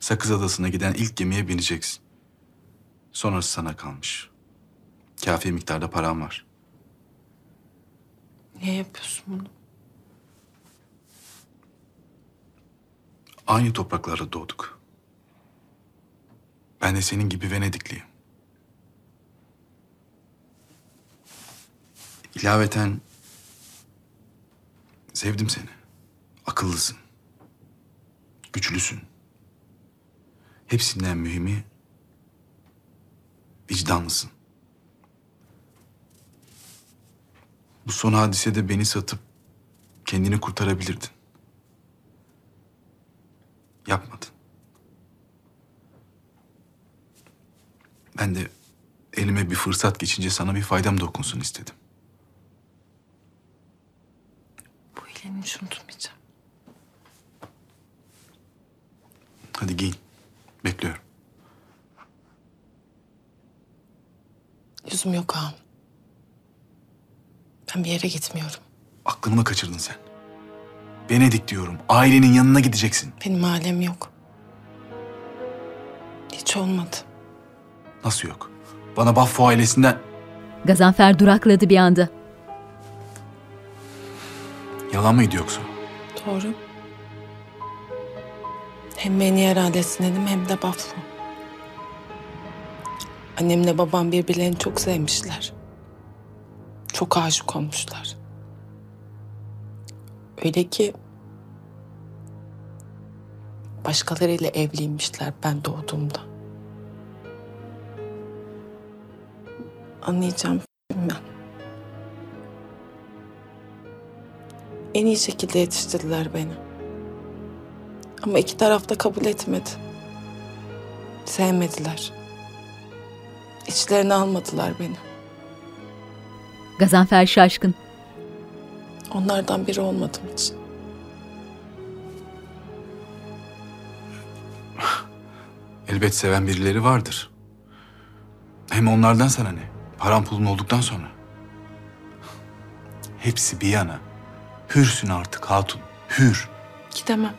Sakız Adası'na giden ilk gemiye bineceksin. Sonrası sana kalmış. Kafi miktarda param var. Niye yapıyorsun bunu? Aynı topraklarda doğduk. Ben de senin gibi Venedikliyim. İlaveten sevdim seni. Akıllısın. Güçlüsün. Hepsinden mühimi vicdanlısın. Bu son hadisede beni satıp kendini kurtarabilirdin. Yapmadın. Ben de elime bir fırsat geçince sana bir faydam dokunsun istedim. İyiliğini hiç unutmayacağım. Hadi giyin. Bekliyorum. Yüzüm yok ağam. Ben bir yere gitmiyorum. Aklını mı kaçırdın sen? Venedik diyorum. Ailenin yanına gideceksin. Benim ailem yok. Hiç olmadı. Nasıl yok? Bana Baffo ailesinden... Gazanfer durakladı bir anda. Yalan mıydı yoksa? Doğru. Hem Meniyar ailesinden hem de Bafra. Annemle babam birbirlerini çok sevmişler. Çok aşık olmuşlar. Öyle ki başkalarıyla evliymişler ben doğduğumda. Anlayacağım ben. En iyi şekilde yetiştirdiler beni. Ama iki taraf da kabul etmedi. Sevmediler. İçlerine almadılar beni. Gazanfer şaşkın. Onlardan biri olmadığım için. Elbet seven birileri vardır. Hem onlardan sana ne? Paran pulun olduktan sonra. Hepsi bir yana. Hürsün artık hatun. Hür. Gidemem.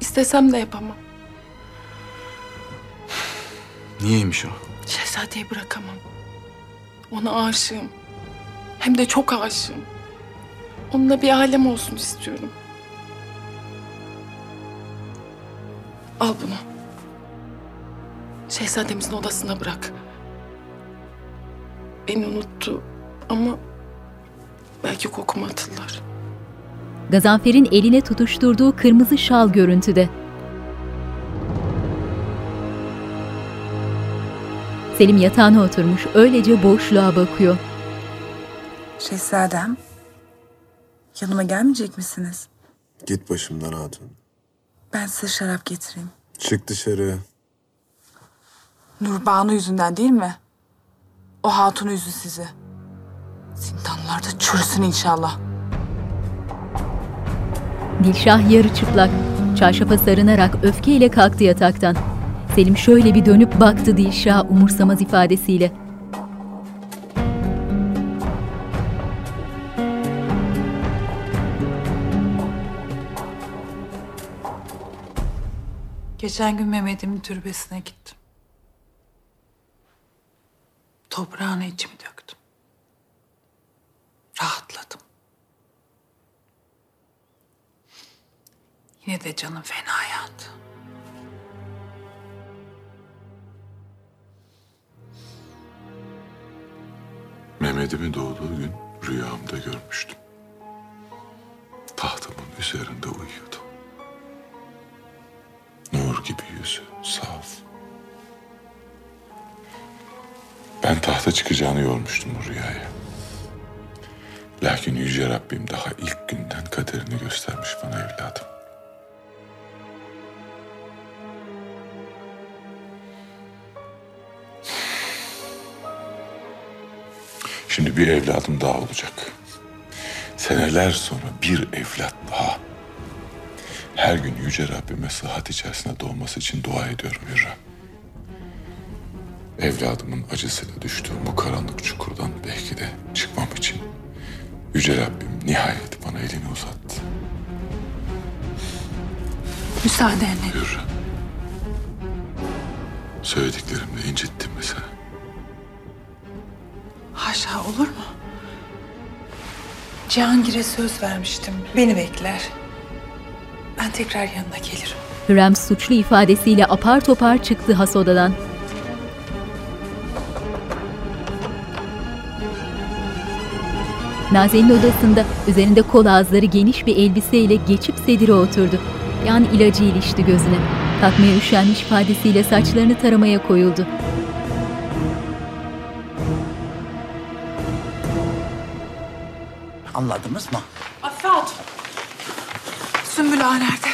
İstesem de yapamam. Niyeymiş o? Şehzadeyi bırakamam. Ona aşığım. Hem de çok aşığım. Onunla bir alem olsun istiyorum. Al bunu. Şehzademizin odasına bırak. Beni unuttu ama belki kokumu hatırlar. Gazanfer'in eline tutuşturduğu kırmızı şal görüntüde. Selim yatağına oturmuş, öylece boşluğa bakıyor. Şehzadem, yanıma gelmeyecek misiniz? Git başımdan hatun. Ben size şarap getireyim. Çık dışarı. Nurbanu yüzünden değil mi? O hatun yüzü sizi. Zindanlarda çürüsün inşallah. Dilşah yarı çıplak, çarşafa sarınarak öfkeyle kalktı yataktan. Selim şöyle bir dönüp baktı Dilşah umursamaz ifadesiyle. Geçen gün Mehmet'imin türbesine gittim. Toprağına içimi döktüm. Rahatladım. Yine de canım fena yandı. Mehmet'imin doğduğu gün rüyamda görmüştüm. Tahtımın üzerinde uyuyordu. Nur gibi yüzü, saf. Ben tahta çıkacağını yormuştum bu rüyaya. Lakin Yüce Rabbim daha ilk günden kaderini göstermiş bana evladım. Şimdi bir evladım daha olacak. Seneler sonra bir evlat daha. Her gün Yüce Rabbime sıhhat içerisinde doğması için dua ediyorum Hürrem. Evladımın acısıyla düştüğüm bu karanlık çukurdan belki de çıkmam için Yüce Rabbim nihayet bana elini uzattı. Müsaadenle. Hürrem. Söylediklerimle incittim mi seni? Haşa olur mu? Cihangir'e söz vermiştim. Beni bekler. Ben tekrar yanına gelirim. Hürrem suçlu ifadesiyle apar topar çıktı has odadan. Nazen'in odasında üzerinde kol ağızları geniş bir elbiseyle geçip sedire oturdu. Yan ilacı ilişti gözüne. Kalkmaya üşenmiş ifadesiyle saçlarını taramaya koyuldu. Anladınız mı? Afat! Sümbül Ağa nerede?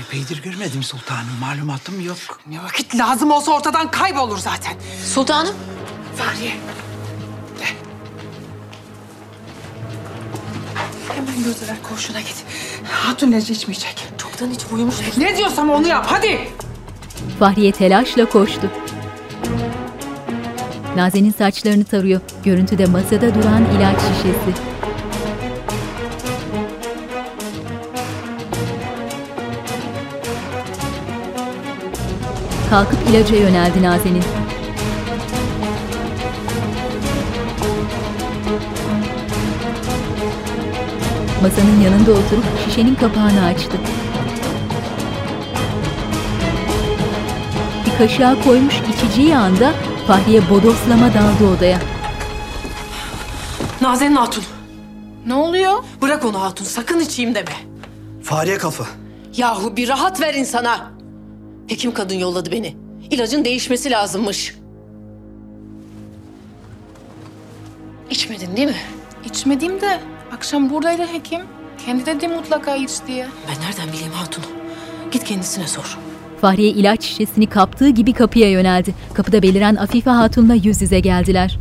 Epeydir görmedim sultanım. Malumatım yok. Ne vakit lazım olsa ortadan kaybolur zaten. Sultanım. Fahriye. Hemen gözler koğuşuna git. Hatun ilacı içmeyecek. Çoktan hiç uyumuş. Ne diyorsam onu yap hadi. Fahriye telaşla koştu. Nazen'in saçlarını tarıyor. Görüntüde masada duran ilaç şişesi. Kalkıp ilaca yöneldi Nazen'in. Masanın yanında oturup şişenin kapağını açtı. Bir kaşığa koymuş içeceği anda Fahriye bodoslama daldı odaya. Nazenin Hatun. Ne oluyor? Bırak onu Hatun. Sakın içeyim deme. Fahriye kafa. Yahu bir rahat ver insana. Hekim kadın yolladı beni. İlacın değişmesi lazımmış. İçmedin değil mi? İçmedim de akşam buradaydı hekim. Kendi dedi mutlaka iç diye. Ben nereden bileyim Hatun? Git kendisine sor. Fahriye ilaç şişesini kaptığı gibi kapıya yöneldi. Kapıda beliren Afife Hatun'la yüz yüze geldiler.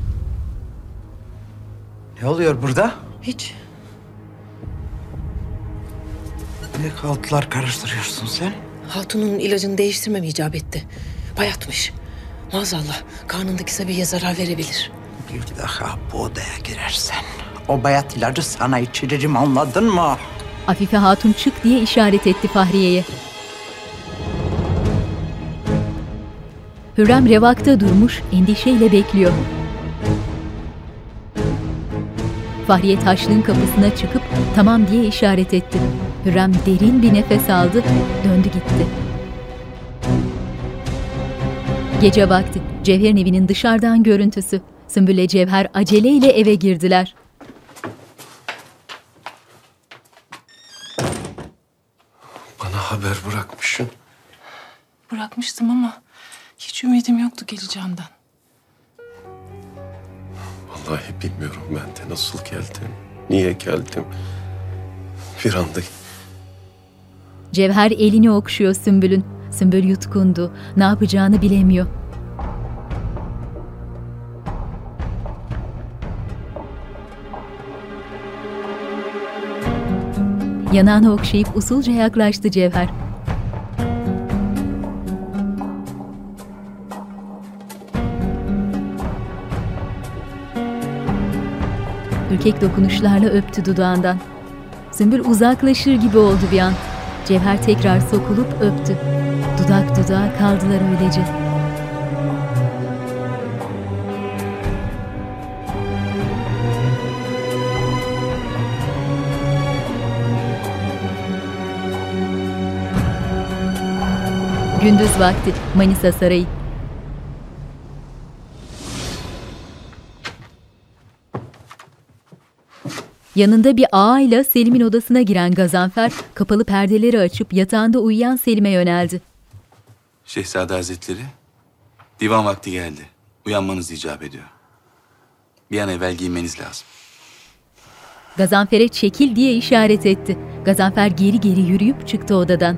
Ne oluyor burada? Hiç. Ne kaltılar karıştırıyorsun sen? Hatun'un ilacını değiştirmem icap etti. Bayatmış. Maazallah karnındaki Sabiye zarar verebilir. Bir daha bu odaya girersen o bayat ilacı sana içiririm anladın mı? Afife Hatun çık diye işaret etti Fahriye'ye. Hürrem revakta durmuş, endişeyle bekliyor. Fahriye taşlığın kapısına çıkıp tamam diye işaret etti. Hürrem derin bir nefes aldı, döndü gitti. Gece vakti, Cevher'in evinin dışarıdan görüntüsü. Sümbülle Cevher aceleyle eve girdiler. Bırakmışsın. Bırakmıştım ama hiç ümidim yoktu geleceğinden. Vallahi bilmiyorum ben de nasıl geldim, niye geldim. Bir anda Cevher elini okşuyor Sümbül'ün. Sümbül yutkundu, ne yapacağını bilemiyor. Yanağını okşayıp usulca yaklaştı Cevher. Ürkek dokunuşlarla öptü dudağından. Sümbül uzaklaşır gibi oldu bir an. Cevher tekrar sokulup öptü. Dudak dudağa kaldılar öylece. Gündüz vakti Manisa Sarayı. Yanında bir ağayla Selim'in odasına giren Gazanfer kapalı perdeleri açıp yatağında uyuyan Selim'e yöneldi. Şehzade Hazretleri, divan vakti geldi. Uyanmanız icap ediyor. Bir an evvel giyinmeniz lazım. Gazanfer'e çekil diye işaret etti. Gazanfer geri geri yürüyüp çıktı odadan.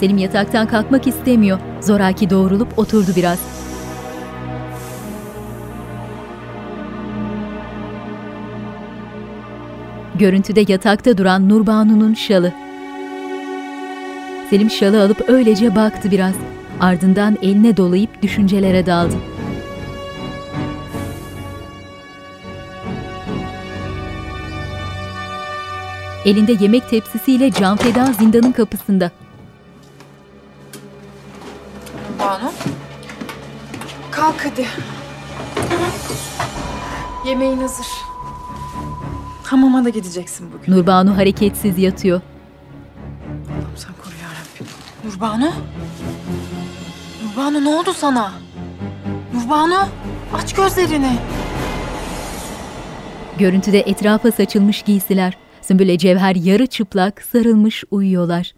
Selim yataktan kalkmak istemiyor. Zoraki doğrulup oturdu biraz. Görüntüde yatakta duran Nurbanu'nun şalı. Selim şalı alıp öylece baktı biraz. Ardından eline dolayıp düşüncelere daldı. Elinde yemek tepsisiyle Canfeda zindanın kapısında. Banu. Kalk hadi. Yemeğin hazır. Hamama da gideceksin bugün. Nurbanu hareketsiz yatıyor. Sen koru yarabbim. Nurbanu? Nurbanu ne oldu sana? Nurbanu aç gözlerini. Görüntüde etrafa saçılmış giysiler. Sümbüle Cevher yarı çıplak sarılmış uyuyorlar.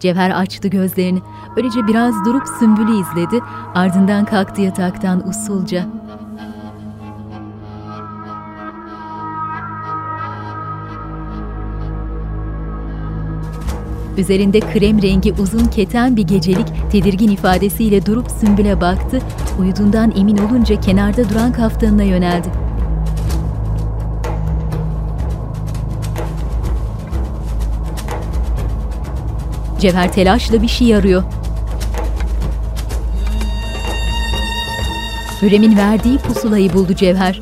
Cevher açtı gözlerini. Öylece biraz durup Sümbül'ü izledi. Ardından kalktı yataktan usulca. Üzerinde krem rengi uzun keten bir gecelik tedirgin ifadesiyle durup Sümbül'e baktı. Uyuduğundan emin olunca kenarda duran kaftanına yöneldi. Cevher telaşla bir şey arıyor. Hürrem'in verdiği pusulayı buldu Cevher.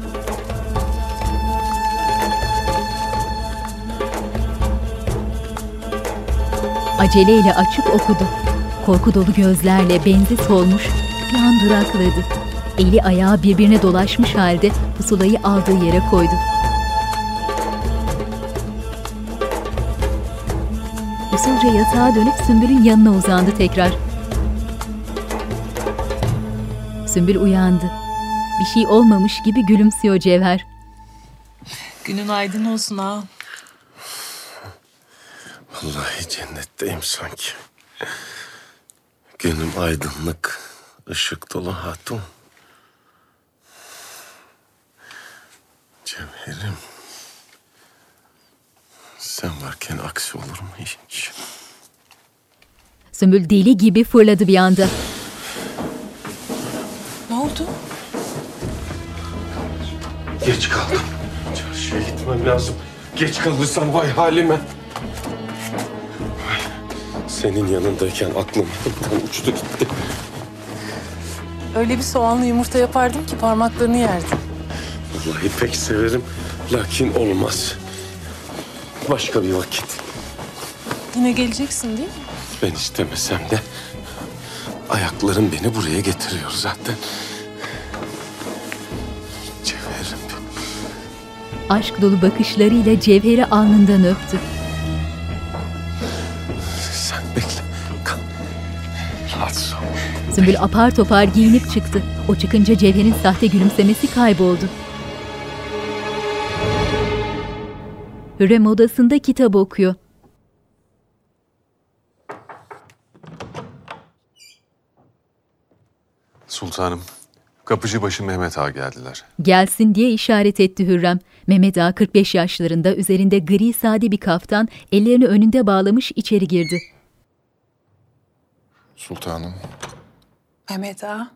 Aceleyle açıp okudu. Korku dolu gözlerle benzi solmuş, bir an durakladı. Eli ayağı birbirine dolaşmış halde pusulayı aldığı yere koydu. Usulca yatağa dönüp Sümbül'ün yanına uzandı tekrar. Sümbül uyandı. Bir şey olmamış gibi gülümsüyor Cevher. Günün aydın olsun ha. Vallahi cennetteyim sanki. Günüm aydınlık, ışık dolu hatun. Cevherim. Sen varken aksi olur mu hiç? Sümbül deli gibi fırladı bir anda. Ne oldu? Geç kaldım. Çarşıya gitmem lazım. Geç kalırsam vay halime. Senin yanındayken aklım elimden uçtu gitti. Öyle bir soğanlı yumurta yapardım ki parmaklarını yerdin. Vallahi pek severim. Lakin olmaz. Başka bir vakit. Yine geleceksin değil mi? Ben istemesem de ayaklarım beni buraya getiriyor zaten. Cevherim Aşk dolu bakışlarıyla Cevher'i alnından öptü. Sen bekle. Kal. Rahatsız ol. Sümbül apar topar giyinip çıktı. O çıkınca Cevher'in sahte gülümsemesi kayboldu. Hürrem odasında kitap okuyor. Sultanım, kapıcıbaşı Mehmet Ağa geldiler. Gelsin diye işaret etti Hürrem. Mehmet Ağa 45 yaşlarında üzerinde gri sade bir kaftan ellerini önünde bağlamış içeri girdi. Sultanım. Mehmet Ağa.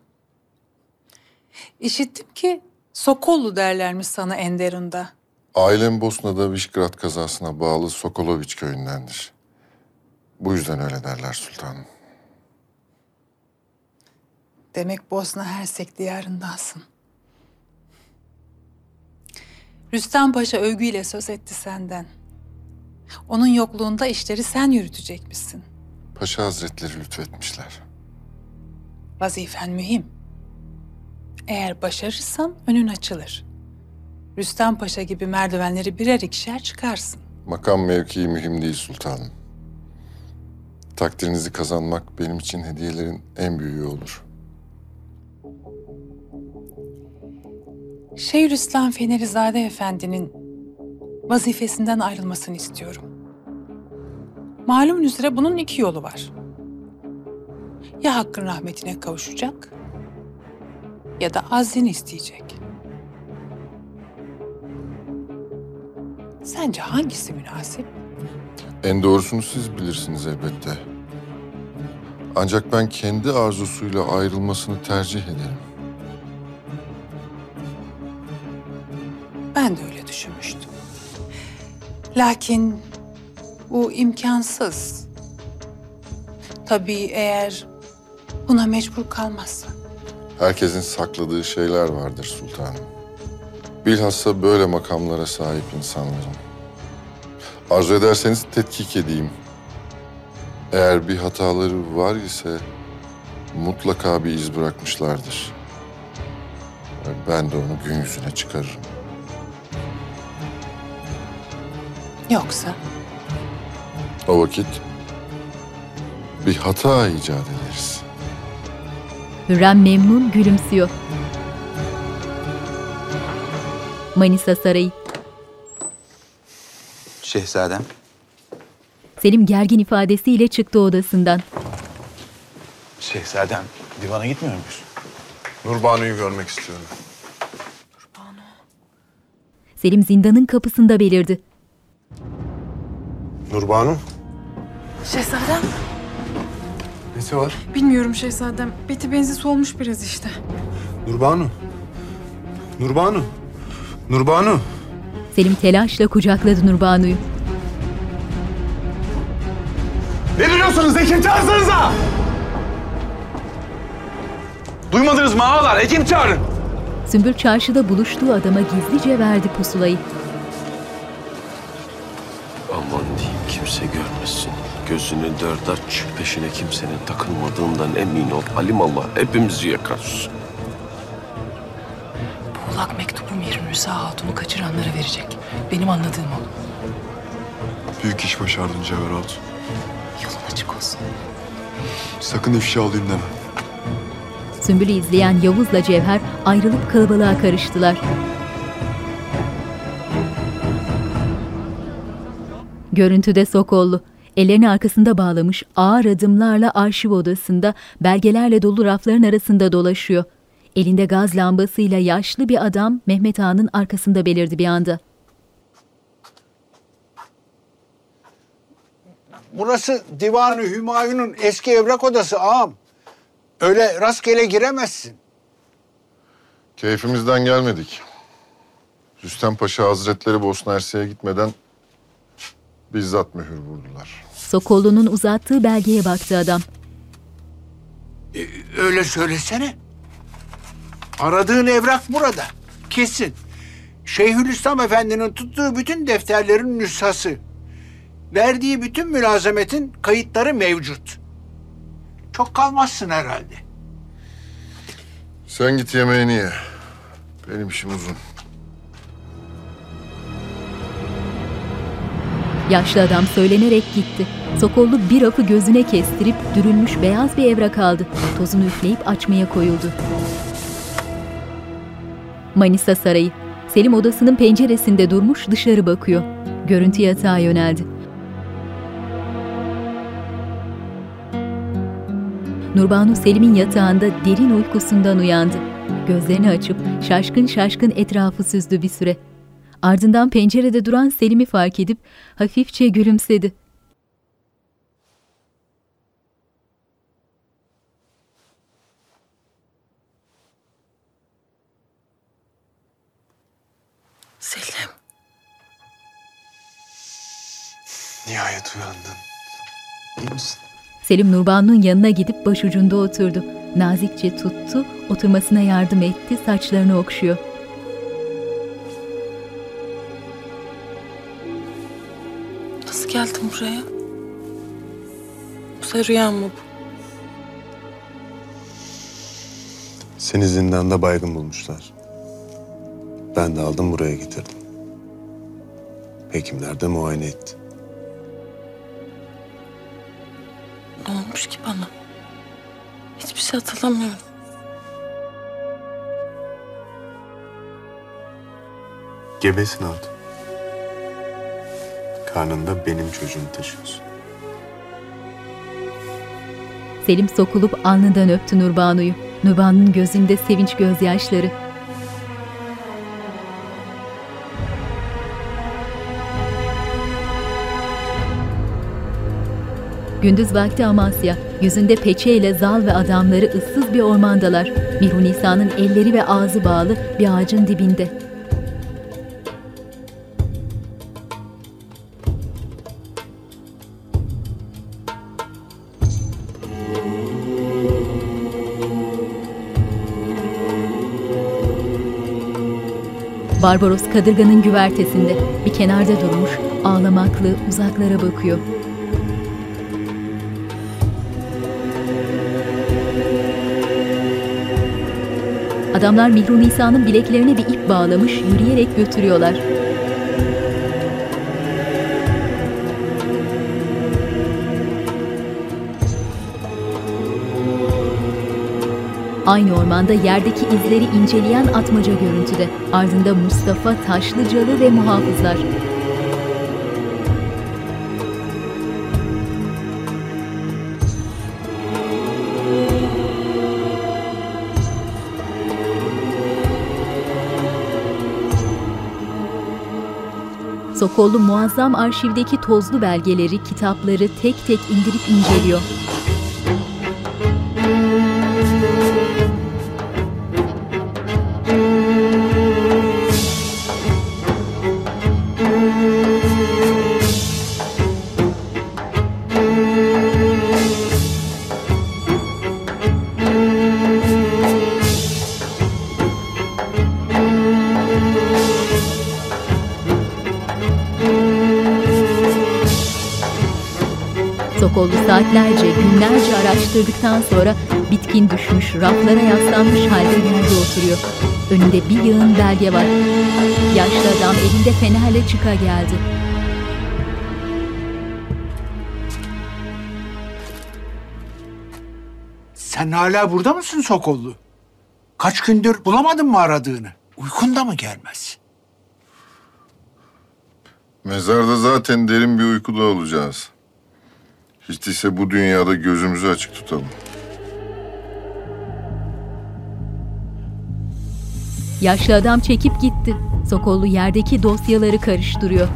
İşittim ki Sokollu derlermiş sana Enderun'da. Ailem Bosna'da Vişgrad kazasına bağlı Sokoloviç köyündendir. Bu yüzden öyle derler sultanım. Demek Bosna Hersek diyarındansın. Rüstem Paşa övgüyle söz etti senden. Onun yokluğunda işleri sen yürütecekmişsin. Paşa Hazretleri lütfetmişler. Vazifen mühim. Eğer başarırsan önün açılır. Rüstem Paşa gibi merdivenleri birer ikişer çıkarsın. Makam mevkii mühim değil sultanım. Takdirinizi kazanmak benim için hediyelerin en büyüğü olur. Şeyhülislam Fenerizade Efendi'nin vazifesinden ayrılmasını istiyorum. Malumun üzere bunun iki yolu var. Ya hakkın rahmetine kavuşacak ya da azlini isteyecek. Sence hangisi münasip? En doğrusunu siz bilirsiniz elbette. Ancak ben kendi arzusuyla ayrılmasını tercih ederim. Ben de öyle düşünmüştüm. Lakin bu imkansız. Tabii eğer buna mecbur kalmazsa. Herkesin sakladığı şeyler vardır sultanım. Bilhassa böyle makamlara sahip insanların. Arzu ederseniz tetkik edeyim. Eğer bir hataları var ise mutlaka bir iz bırakmışlardır. Ben de onu gün yüzüne çıkarırım. Yoksa O vakit bir hata icat ederiz. Hürrem memnun gülümsüyor. Manisa Sarayı. Şehzadem. Selim gergin ifadesiyle çıktı odasından. Şehzadem, divana gitmiyor muyuz? Nurbanu'yu görmek istiyorum. Selim zindanın kapısında belirdi. Nurbanu? Şehzadem. Nesi var? Bilmiyorum şehzadem. Beti benzi solmuş biraz işte. Nurbanu. Nurbanu. Nurbanu. Selim telaşla kucakladı Nurbanu'yu. Ne duruyorsunuz? Hekim çağırsanıza! Duymadınız mı ağalar? Hekim çağırın. Sümbül çarşıda buluştuğu adama gizlice verdi pusulayı. Aman diyeyim kimse görmesin. Gözünü dört aç, peşine kimsenin takılmadığından emin ol. Alimallah hepimizi yakar. Buğlak mektubu Mihri Müsa Hatun'u kaçıranlara verecek. Benim anladığım o. Büyük iş başardın Cevher Hatun. Yolun açık olsun. Sakın ifşa olayım deme. Sümbül'ü izleyen Yavuz'la Cevher ayrılıp kalabalığa karıştılar. Görüntüde Sokollu. Ellerini arkasında bağlamış ağır adımlarla arşiv odasında belgelerle dolu rafların arasında dolaşıyor. Elinde gaz lambasıyla yaşlı bir adam Mehmet Ağa'nın arkasında belirdi bir anda. Burası Divan-ı Hümayun'un eski evrak odası ağam. Öyle rastgele giremezsin. Keyfimizden gelmedik. Rüstem Paşa Hazretleri Bosna Hersek'e gitmeden bizzat mühür vurdular. Sokollu'nun uzattığı belgeye baktı adam. Öyle söylesene. Aradığın evrak burada. Kesin. Şeyhülislam Efendi'nin tuttuğu bütün defterlerin nüshası. Verdiği bütün mülazemetin kayıtları mevcut. Çok kalmazsın herhalde. Sen git yemeğini ye. Benim işim uzun. Yaşlı adam söylenerek gitti. Sokollu bir rafı gözüne kestirip dürülmüş beyaz bir evrak aldı. Tozunu üfleyip açmaya koyuldu. Manisa Sarayı. Selim odasının penceresinde durmuş dışarı bakıyor. Görüntü yatağa yöneldi. Nurbanu Selim'in yatağında derin uykusundan uyandı. Gözlerini açıp şaşkın şaşkın etrafı süzdü bir süre. Ardından pencerede duran Selim'i fark edip hafifçe gülümsedi. Selim. Nihayet uyandın. İyi misin? Selim Nurbanu'nun yanına gidip başucunda oturdu. Nazikçe tuttu, oturmasına yardım etti, saçlarını okşuyor. Nasıl geldin buraya? Yoksa rüya mı bu? Seni zindanda baygın bulmuşlar. Ben de aldım buraya getirdim. Hekimler de muayene etti. Olmuş ki bana? Hiçbir şey hatırlamıyorum. Gebesin hatun. Karnında benim çocuğumu taşıyorsun. Selim sokulup alnından öptü Nurbanu'yu. Nurbanu'nun gözünde sevinç gözyaşları. Gündüz vakti Amasya, yüzünde peçeyle zal ve adamları ıssız bir ormandalar. Nisa'nın elleri ve ağzı bağlı bir ağacın dibinde. Barbaros kadırganın güvertesinde bir kenarda durmuş, ağlamaklı uzaklara bakıyor. Adamlar Mihru Nisa'nın bileklerine bir ip bağlamış, yürüyerek götürüyorlar. Aynı ormanda yerdeki izleri inceleyen atmaca görüntüde. Ardında Mustafa, Taşlıcalı ve muhafızlar. Sokollu muazzam arşivdeki tozlu belgeleri, kitapları tek tek indirip inceliyor. Saatlerce, günlerce araştırdıktan sonra bitkin düşmüş, raflara yaslanmış halde yerde oturuyor. Önünde bir yığın belge var. Yaşlı adam elinde fenerle çıka geldi. Sen hala burada mısın Sokollu? Kaç gündür bulamadın mı aradığını? Uykun da mı gelmez? Mezarda zaten derin bir uykuda olacağız. Hiç değilse bu dünyada gözümüzü açık tutalım. Yaşlı adam çekip gitti. Sokollu yerdeki dosyaları karıştırıyor.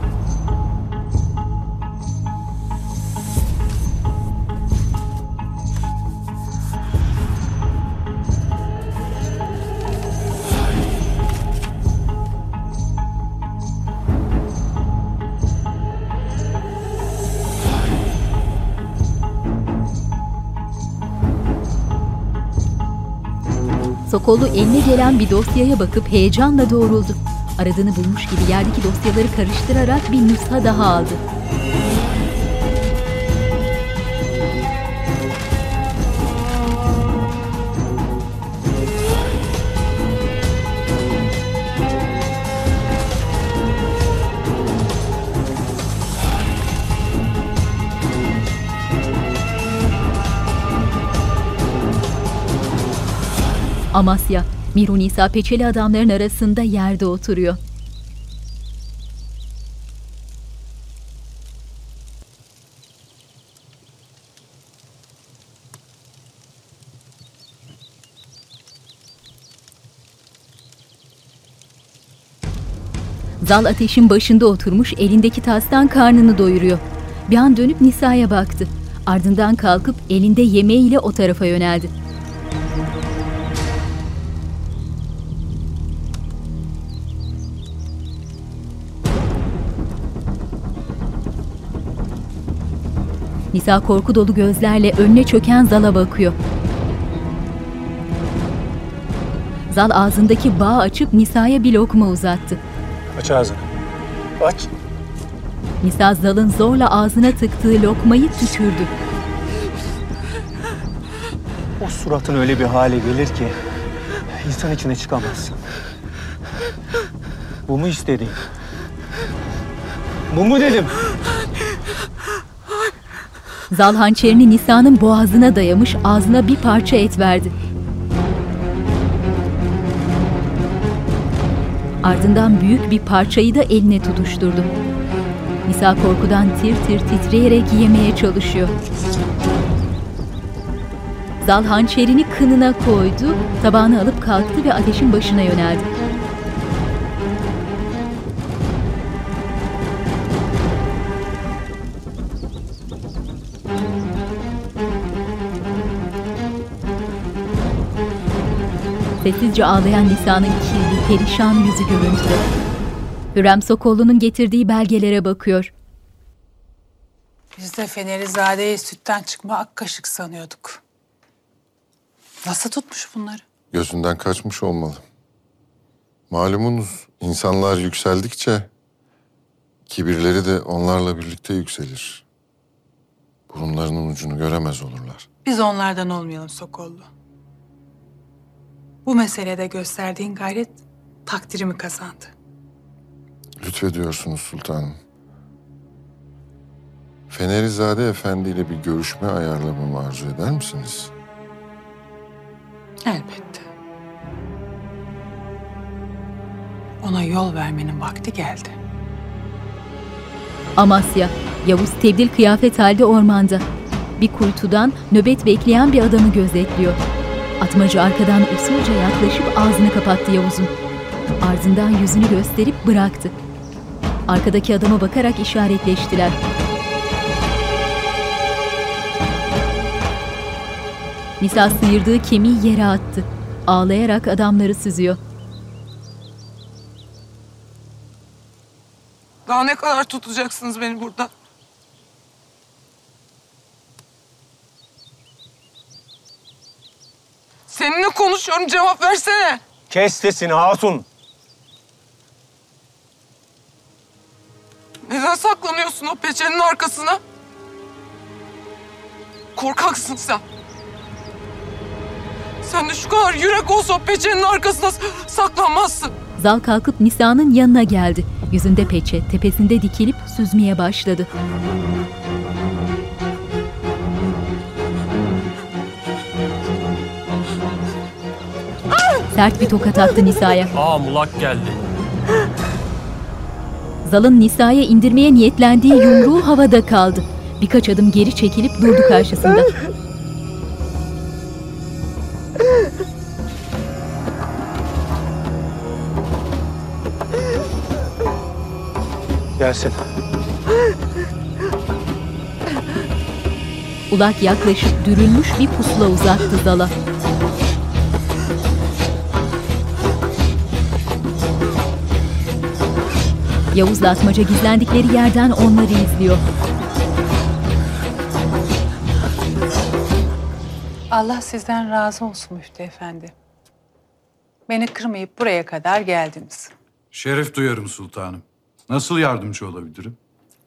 Sokollu eline gelen bir dosyaya bakıp heyecanla doğruldu. Aradığını bulmuş gibi yerdeki dosyaları karıştırarak bir nüsha daha aldı. Amasya, Miru Nisa peçeli adamların arasında yerde oturuyor. Zal ateşin başında oturmuş elindeki tastan karnını doyuruyor. Bir an dönüp Nisa'ya baktı. Ardından kalkıp elinde yemeğiyle o tarafa yöneldi. Nisa korku dolu gözlerle önüne çöken Zal'a bakıyor. Zal ağzındaki bağı açıp Nisa'ya bir lokma uzattı. Aç ağzını. Aç. Nisa Zal'ın zorla ağzına tıktığı lokmayı tükürdü. O suratın öyle bir hale gelir ki insan içine çıkamazsın. Bu mu istediğin? Bu mu dedim? Zal hançerini Nisa'nın boğazına dayamış ağzına bir parça et verdi. Ardından büyük bir parçayı da eline tutuşturdu. Nisa korkudan tir tir titreyerek yemeye çalışıyor. Zal hançerini kınına koydu, tabağını alıp kalktı ve ateşin başına yöneldi. Sessizce ağlayan Nisa'nın kirli, perişan yüzü görüntüde. Hürrem Sokollu'nun getirdiği belgelere bakıyor. Biz de Fenerizade'yi sütten çıkma ak kaşık sanıyorduk. Nasıl tutmuş bunları? Gözünden kaçmış olmalı. Malumunuz insanlar yükseldikçe kibirleri de onlarla birlikte yükselir. Burunlarının ucunu göremez olurlar. Biz onlardan olmayalım Sokollu. Bu meselede gösterdiğin gayret takdirimi kazandı. Lütfediyorsunuz sultanım. Fenerizade Efendi ile bir görüşme ayarlamamı arzu eder misiniz? Elbette. Ona yol vermenin vakti geldi. Amasya, Yavuz tebdil kıyafet halde ormanda. Bir kuytudan nöbet bekleyen bir adamı gözetliyor. Atmacı arkadan usulca yaklaşıp ağzını kapattı Yavuz'un. Ardından yüzünü gösterip bıraktı. Arkadaki adama bakarak işaretleştiler. Nisa sıyırdığı kemiği yere attı. Ağlayarak adamları süzüyor. Daha ne kadar tutacaksınız beni burada? Seninle konuşuyorum cevap versene. Kes sesini hatun. Neden saklanıyorsun o peçenin arkasına? Korkaksın sen. Sen de şu kadar yürek olsa peçenin arkasında saklanmazsın. Zal kalkıp Nisa'nın yanına geldi. Yüzünde peçe, tepesinde dikilip süzmeye başladı. Sert bir tokat attı Nisa'ya. Aa mulak geldi. Zal'ın Nisa'ya indirmeye niyetlendiği yumruğu havada kaldı. Birkaç adım geri çekilip durdu karşısında. Gelsin. Ulak yaklaşıp dürülmüş bir pusula uzattı Zal'a. Yavuz'la Atmaca gizlendikleri yerden onları izliyor. Allah sizden razı olsun Müftü Efendi. Beni kırmayıp buraya kadar geldiniz. Şeref duyarım sultanım. Nasıl yardımcı olabilirim?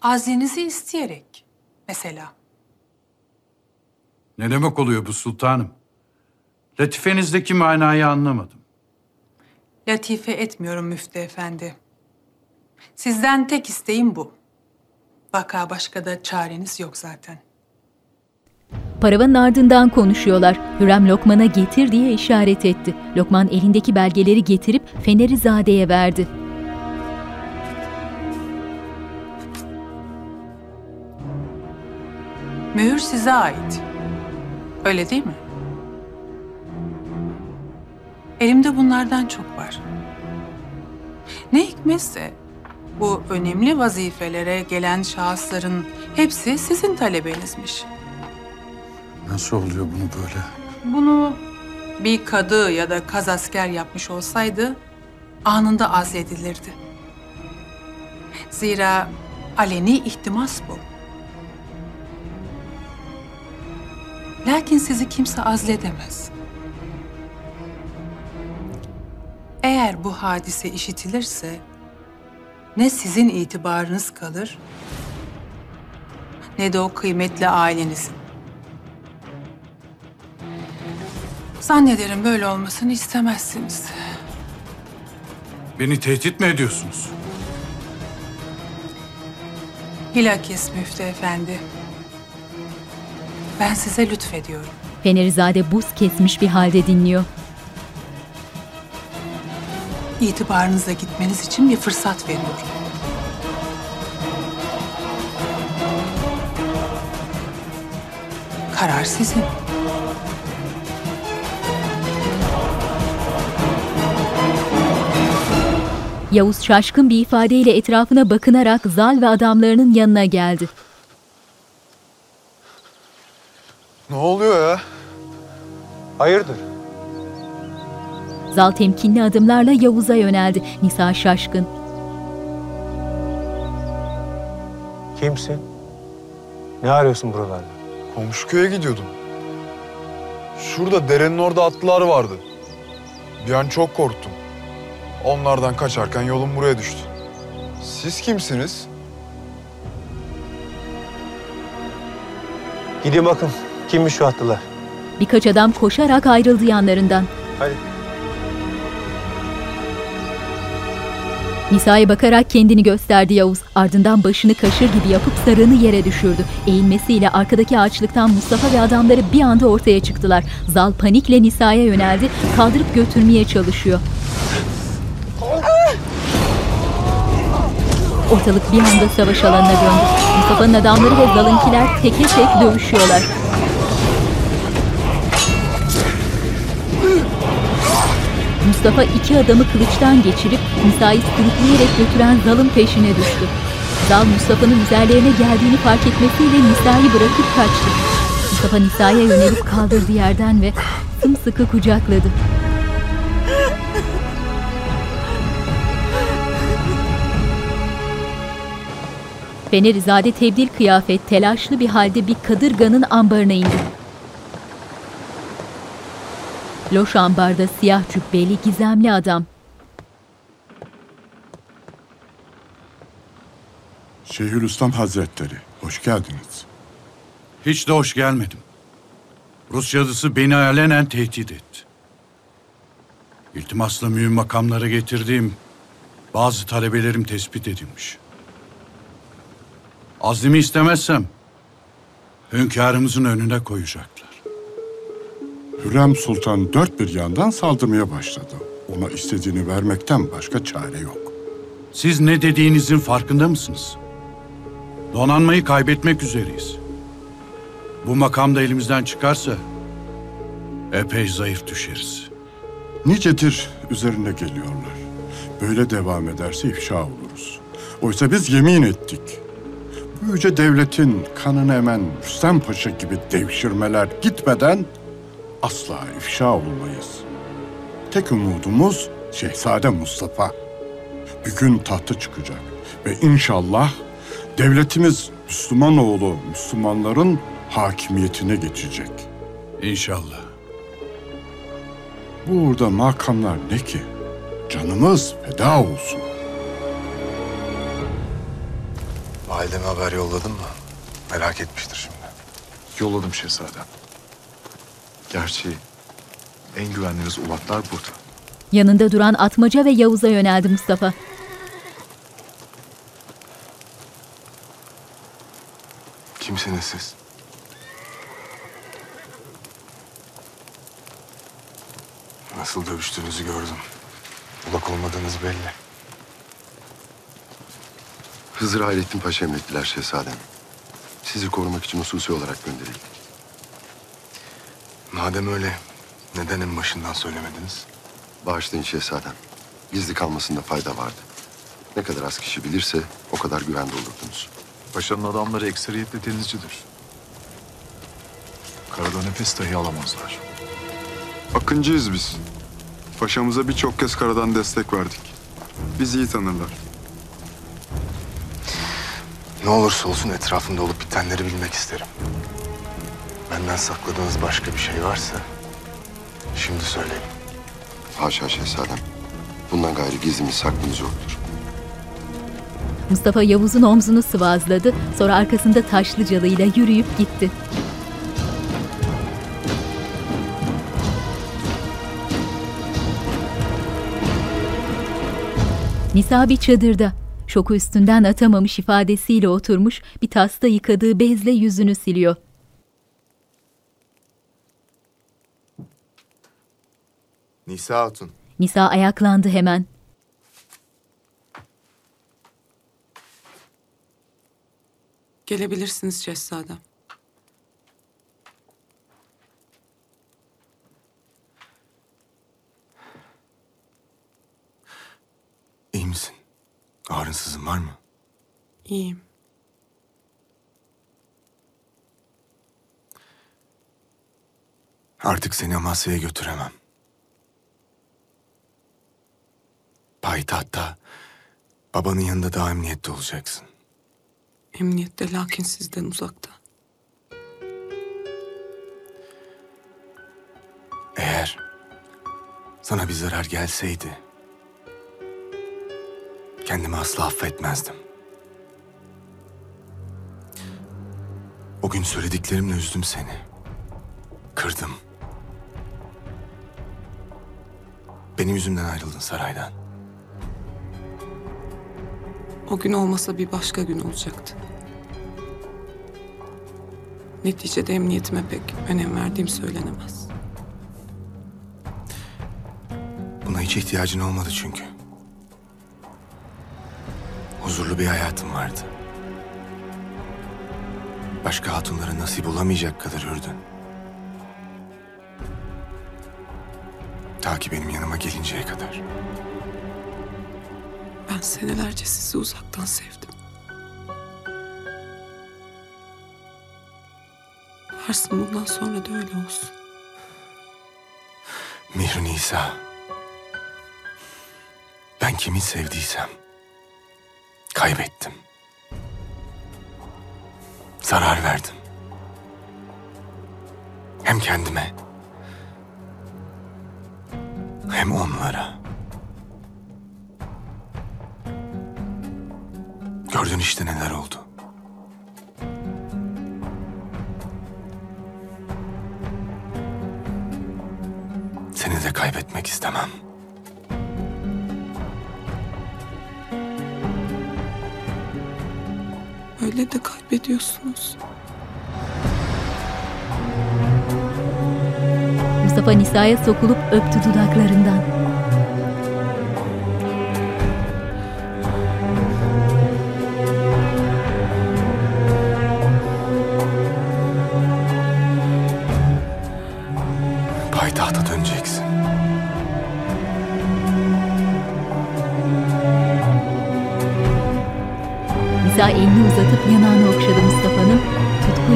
Aznenizi isteyerek mesela. Ne demek oluyor bu sultanım? Latifenizdeki manayı anlamadım. Latife etmiyorum Müftü Efendi. Sizden tek isteğim bu. Vaka başka da çareniz yok zaten. Paravanın ardından konuşuyorlar. Hürrem Lokman'a getir diye işaret etti. Lokman elindeki belgeleri getirip Feneri Zade'ye verdi. Mühür size ait. Öyle değil mi? Elimde bunlardan çok var. Ne hikmetse bu önemli vazifelere gelen şahısların hepsi sizin talebenizmiş. Nasıl oluyor bunu böyle? Bunu bir kadı ya da kaz asker yapmış olsaydı anında azledilirdi. Zira aleni ihtimas bu. Lakin sizi kimse azledemez. Eğer bu hadise işitilirse ne sizin itibarınız kalır ne de o kıymetli ailenizin. Zannederim böyle olmasını istemezsiniz. Beni tehdit mi ediyorsunuz? Bilakis Müftü Efendi. Ben size lütfediyorum. Fenerizade buz kesmiş bir halde dinliyor. İtibarınıza gitmeniz için bir fırsat veriyorum. Karar sizin. Yavuz şaşkın bir ifadeyle etrafına bakınarak Zal ve adamlarının yanına geldi. Ne oluyor ya? Hayırdır? Zal temkinli adımlarla Yavuz'a yöneldi. Nisa şaşkın. Kimsin? Ne arıyorsun buralarda? Komşu köye gidiyordum. Şurada derenin orada atlılar vardı. Bir an çok korktum. Onlardan kaçarken yolum buraya düştü. Siz kimsiniz? Gidin bakın. Kimmiş şu atlılar? Birkaç adam koşarak ayrıldı yanlarından. Hadi. Nisa'ya bakarak kendini gösterdi Yavuz. Ardından başını kaşır gibi yapıp sarığını yere düşürdü. Eğilmesiyle arkadaki ağaçlıktan Mustafa ve adamları bir anda ortaya çıktılar. Zal panikle Nisa'ya yöneldi. Kaldırıp götürmeye çalışıyor. Ortalık bir anda savaş alanına döndü. Mustafa'nın adamları ve Zal'ınkiler teke tek dövüşüyorlar. Mustafa iki adamı kılıçtan geçirip Nisa'yı sürükleyerek götüren Zal'ın peşine düştü. Zal Mustafa'nın üzerlerine geldiğini fark etmesiyle Nisa'yı bırakıp kaçtı. Mustafa Nisa'ya yönelip kaldırdı yerden ve sımsıkı kucakladı. Fenerizade tebdil kıyafet telaşlı bir halde bir kadırganın ambarına indi. Loş ambarda siyah cübbeli gizemli adam. Şeyhülislam Hazretleri, hoş geldiniz. Hiç de hoş gelmedim. Rus cadısı beni alenen tehdit etti. İltimasla mühim makamlara getirdiğim bazı talebelerim tespit edilmiş. Azlimi istemezsem hünkârımızın önüne koyacaklar. Hürrem Sultan dört bir yandan saldırmaya başladı. Ona istediğini vermekten başka çare yok. Siz ne dediğinizin farkında mısınız? Donanmayı kaybetmek üzereyiz. Bu makam da elimizden çıkarsa epey zayıf düşeriz. Nicedir üzerine geliyorlar. Böyle devam ederse ifşa oluruz. Oysa biz yemin ettik. Bu yüce devletin kanını emen Rüstem Paşa gibi devşirmeler gitmeden asla ifşa olmayız. Tek umudumuz Şehzade Mustafa. Bir gün tahta çıkacak ve inşallah devletimiz Müslüman oğlu Müslümanların hakimiyetine geçecek. İnşallah. Burada makamlar ne ki? Canımız feda olsun. Valideme haber yolladın mı? Merak etmiştir şimdi. Yolladım şehzadem. Gerçi en güvendiğiniz ulaklar burada. Yanında duran Atmaca ve Yavuz'a yöneldi Mustafa. Kimsiniz siz? Nasıl dövüştüğünüzü gördüm. Ulak olmadığınız belli. Hızır Hayrettin Paşa emrettiler şehzadem. Sizi korumak için hususi olarak gönderildik. Madem öyle, neden en başından söylemediniz? Bağışlayın şehzadem. Gizli kalmasında fayda vardı. Ne kadar az kişi bilirse o kadar güvende olurdunuz. Paşanın adamları ekseriyetle denizcidir. Karada nefes dahi alamazlar. Akıncıyız biz. Paşamıza birçok kez karadan destek verdik. Bizi iyi tanırlar. Ne olursa olsun etrafımda olup bitenleri bilmek isterim. Benden sakladığınız başka bir şey varsa şimdi söyleyin. Haşa şehzadem. Bundan gayrı gizlimiz saklımız yoktur. Mustafa Yavuz'un omzunu sıvazladı, sonra arkasında Taşlıcalı'yla yürüyüp gitti. Nisa bir çadırda, şoku üstünden atamamış ifadesiyle oturmuş, bir tasta yıkadığı bezle yüzünü siliyor. Nisa Hatun. Nisa ayaklandı hemen. Gelebilirsiniz şehzadem. İyi misin? Ağrınsızın var mı? İyiyim. Artık seni Amasya'ya götüremem. Payitahtta babanın yanında daha emniyette olacaksın. Emniyette lakin sizden uzakta. Eğer sana bir zarar gelseydi kendimi asla affetmezdim. O gün söylediklerimle üzdüm seni. Kırdım. Benim yüzümden ayrıldın saraydan. O gün olmasa bir başka gün olacaktı. Neticede emniyetime pek önem verdiğim söylenemez. Buna hiç ihtiyacın olmadı çünkü. Huzurlu bir hayatım vardı. Başka hatunlara nasip olamayacak kadar ürdün. Ta ki benim yanıma gelinceye kadar. Ben senelerce sizi uzaktan sevdim. Varsın bundan sonra da öyle olsun. Mir Nisa. Ben kimi sevdiysem kaybettim. Zarar verdim. Hem kendime hem onlara. Gördün işte neler oldu. Kaybetmek istemem. Öyle de kaybediyorsunuz. Mustafa Nisa'ya sokulup öptü dudaklarından.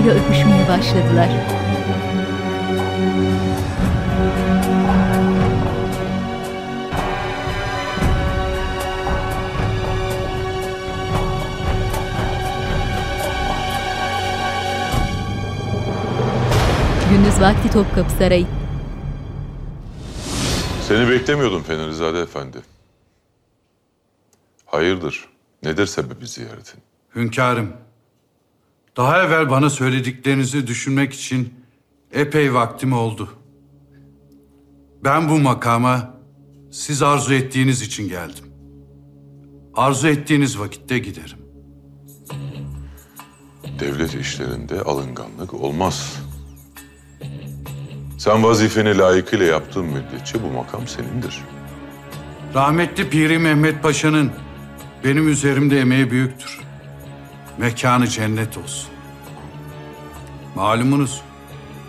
Tutkuyla öpüşmeye başladılar. Gündüz vakti Topkapı Sarayı. Seni beklemiyordum Fenerizade Efendi. Hayırdır? Nedir sebebi ziyaretin? Hünkârım, daha evvel bana söylediklerinizi düşünmek için epey vaktim oldu. Ben bu makama siz arzu ettiğiniz için geldim. Arzu ettiğiniz vakitte giderim. Devlet işlerinde alınganlık olmaz. Sen vazifeni layıkıyla yaptığın müddetçe bu makam senindir. Rahmetli Piri Mehmet Paşa'nın benim üzerimde emeği büyüktür. Mekanı cennet olsun. Malumunuz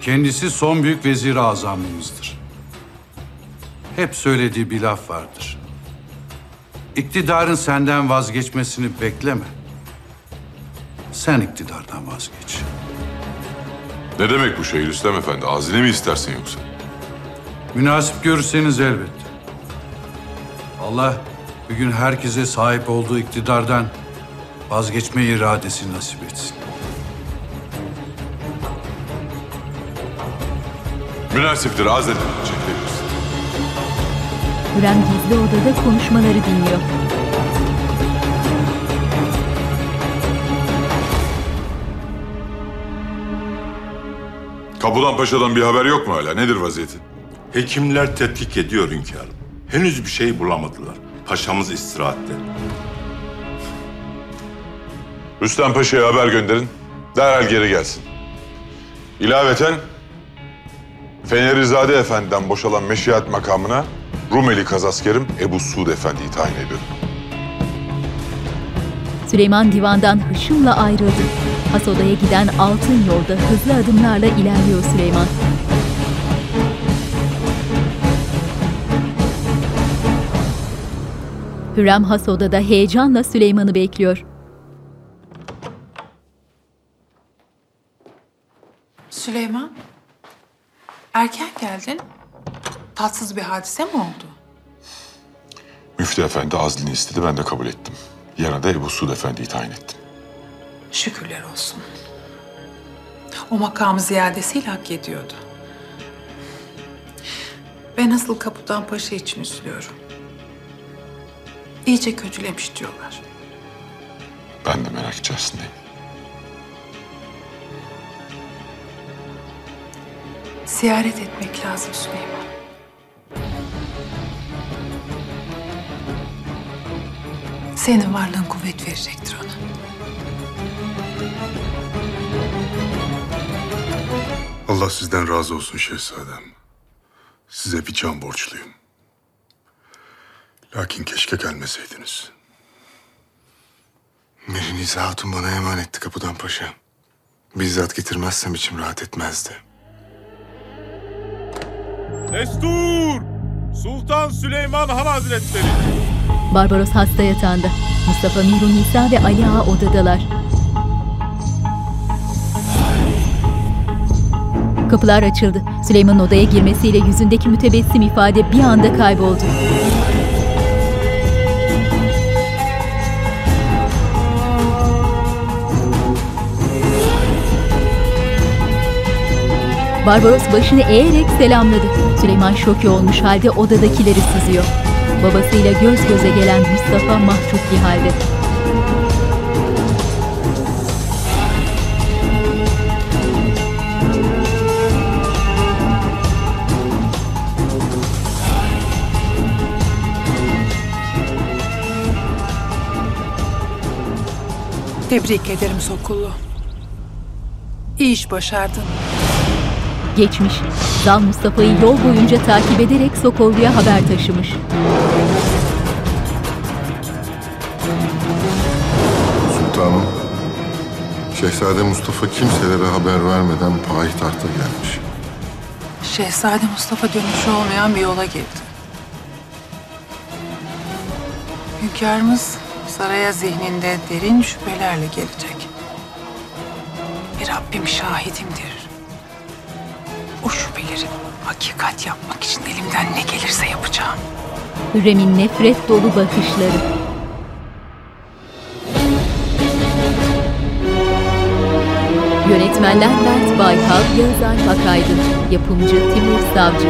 kendisi son büyük vezir azamımızdır. Hep söylediği bir laf vardır. İktidarın senden vazgeçmesini bekleme. Sen iktidardan vazgeç. Ne demek bu şey Rüstem Efendi? Azile mi istersin yoksa? Münasip görürseniz elbette. Allah bir gün herkese sahip olduğu iktidardan vazgeçme iradesi nasip etsin. Münasiptir, az edin. Çekilebilirsin. Hürrem gizli odada konuşmaları dinliyor. Kabulan Paşa'dan bir haber yok mu hala? Nedir vaziyeti? Hekimler tetkik ediyor hünkârım. Henüz bir şey bulamadılar. Paşamız istirahatte. Rüstem Paşa'ya haber gönderin. Derhal geri gelsin. İlaveten Fenerizade Efendi'den boşalan meşiyat makamına Rumeli Kazaskerim Ebu Suud Efendi'yi tayin ediyorum. Süleyman divandan hışımla ayrıldı. Has odaya giden altın yolda hızlı adımlarla ilerliyor Süleyman. Hürrem has odada heyecanla Süleyman'ı bekliyor. Süleyman, erken geldin. Tatsız bir hadise mi oldu? Müftü Efendi azlini istedi, ben de kabul ettim. Yana da Ebu Suud Efendi'yi tayin ettim. Şükürler olsun. O makamı ziyadesiyle hak ediyordu. Ben asıl Kaputan Paşa için üzülüyorum. İyice kötülemiş diyorlar. Ben de merak içerisindeyim. Ziyaret etmek lazım Süleyman. Senin varlığın kuvvet verecektir ona. Allah sizden razı olsun şehzadem. Size bir can borçluyum. Lakin keşke gelmeseydiniz. Mirinize Hatun bana emanetti Kapıdan Paşa. Bizzat getirmezsem içim rahat etmezdi. Destur! Sultan Süleyman Han Hazretleri. Barbaros hasta yatağında. Mustafa Miru Nisa ve Ali Ağa odadalar. Kapılar açıldı. Süleyman'ın odaya girmesiyle yüzündeki mütebessim ifade bir anda kayboldu. Barbaros başını eğerek selamladı. Süleyman şoke olmuş halde odadakileri sızıyor. Babasıyla göz göze gelen Mustafa mahcup bir halde. Tebrik ederim Sokullu. İyi iş başardın. Geçmiş, Zal Mustafa'yı yol boyunca takip ederek Sokollu'ya haber taşımış. Sultanım, Şehzade Mustafa kimselere haber vermeden payitahta gelmiş. Şehzade Mustafa dönüşü olmayan bir yola girdi. Hünkârımız saraya zihninde derin şüphelerle gelecek. Bir Rabbim şahidimdir. Şüpheleri hakikat yapmak için elimden ne gelirse yapacağım. Hürrem'in nefret dolu bakışları. Yönetmenler Mert Baykal, Yağız Alp Akaydın, yapımcı Timur Savcı.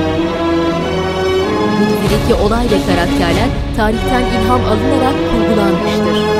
Bu dizideki olay ve karakterler tarihten ilham alınarak kurgulanmıştır.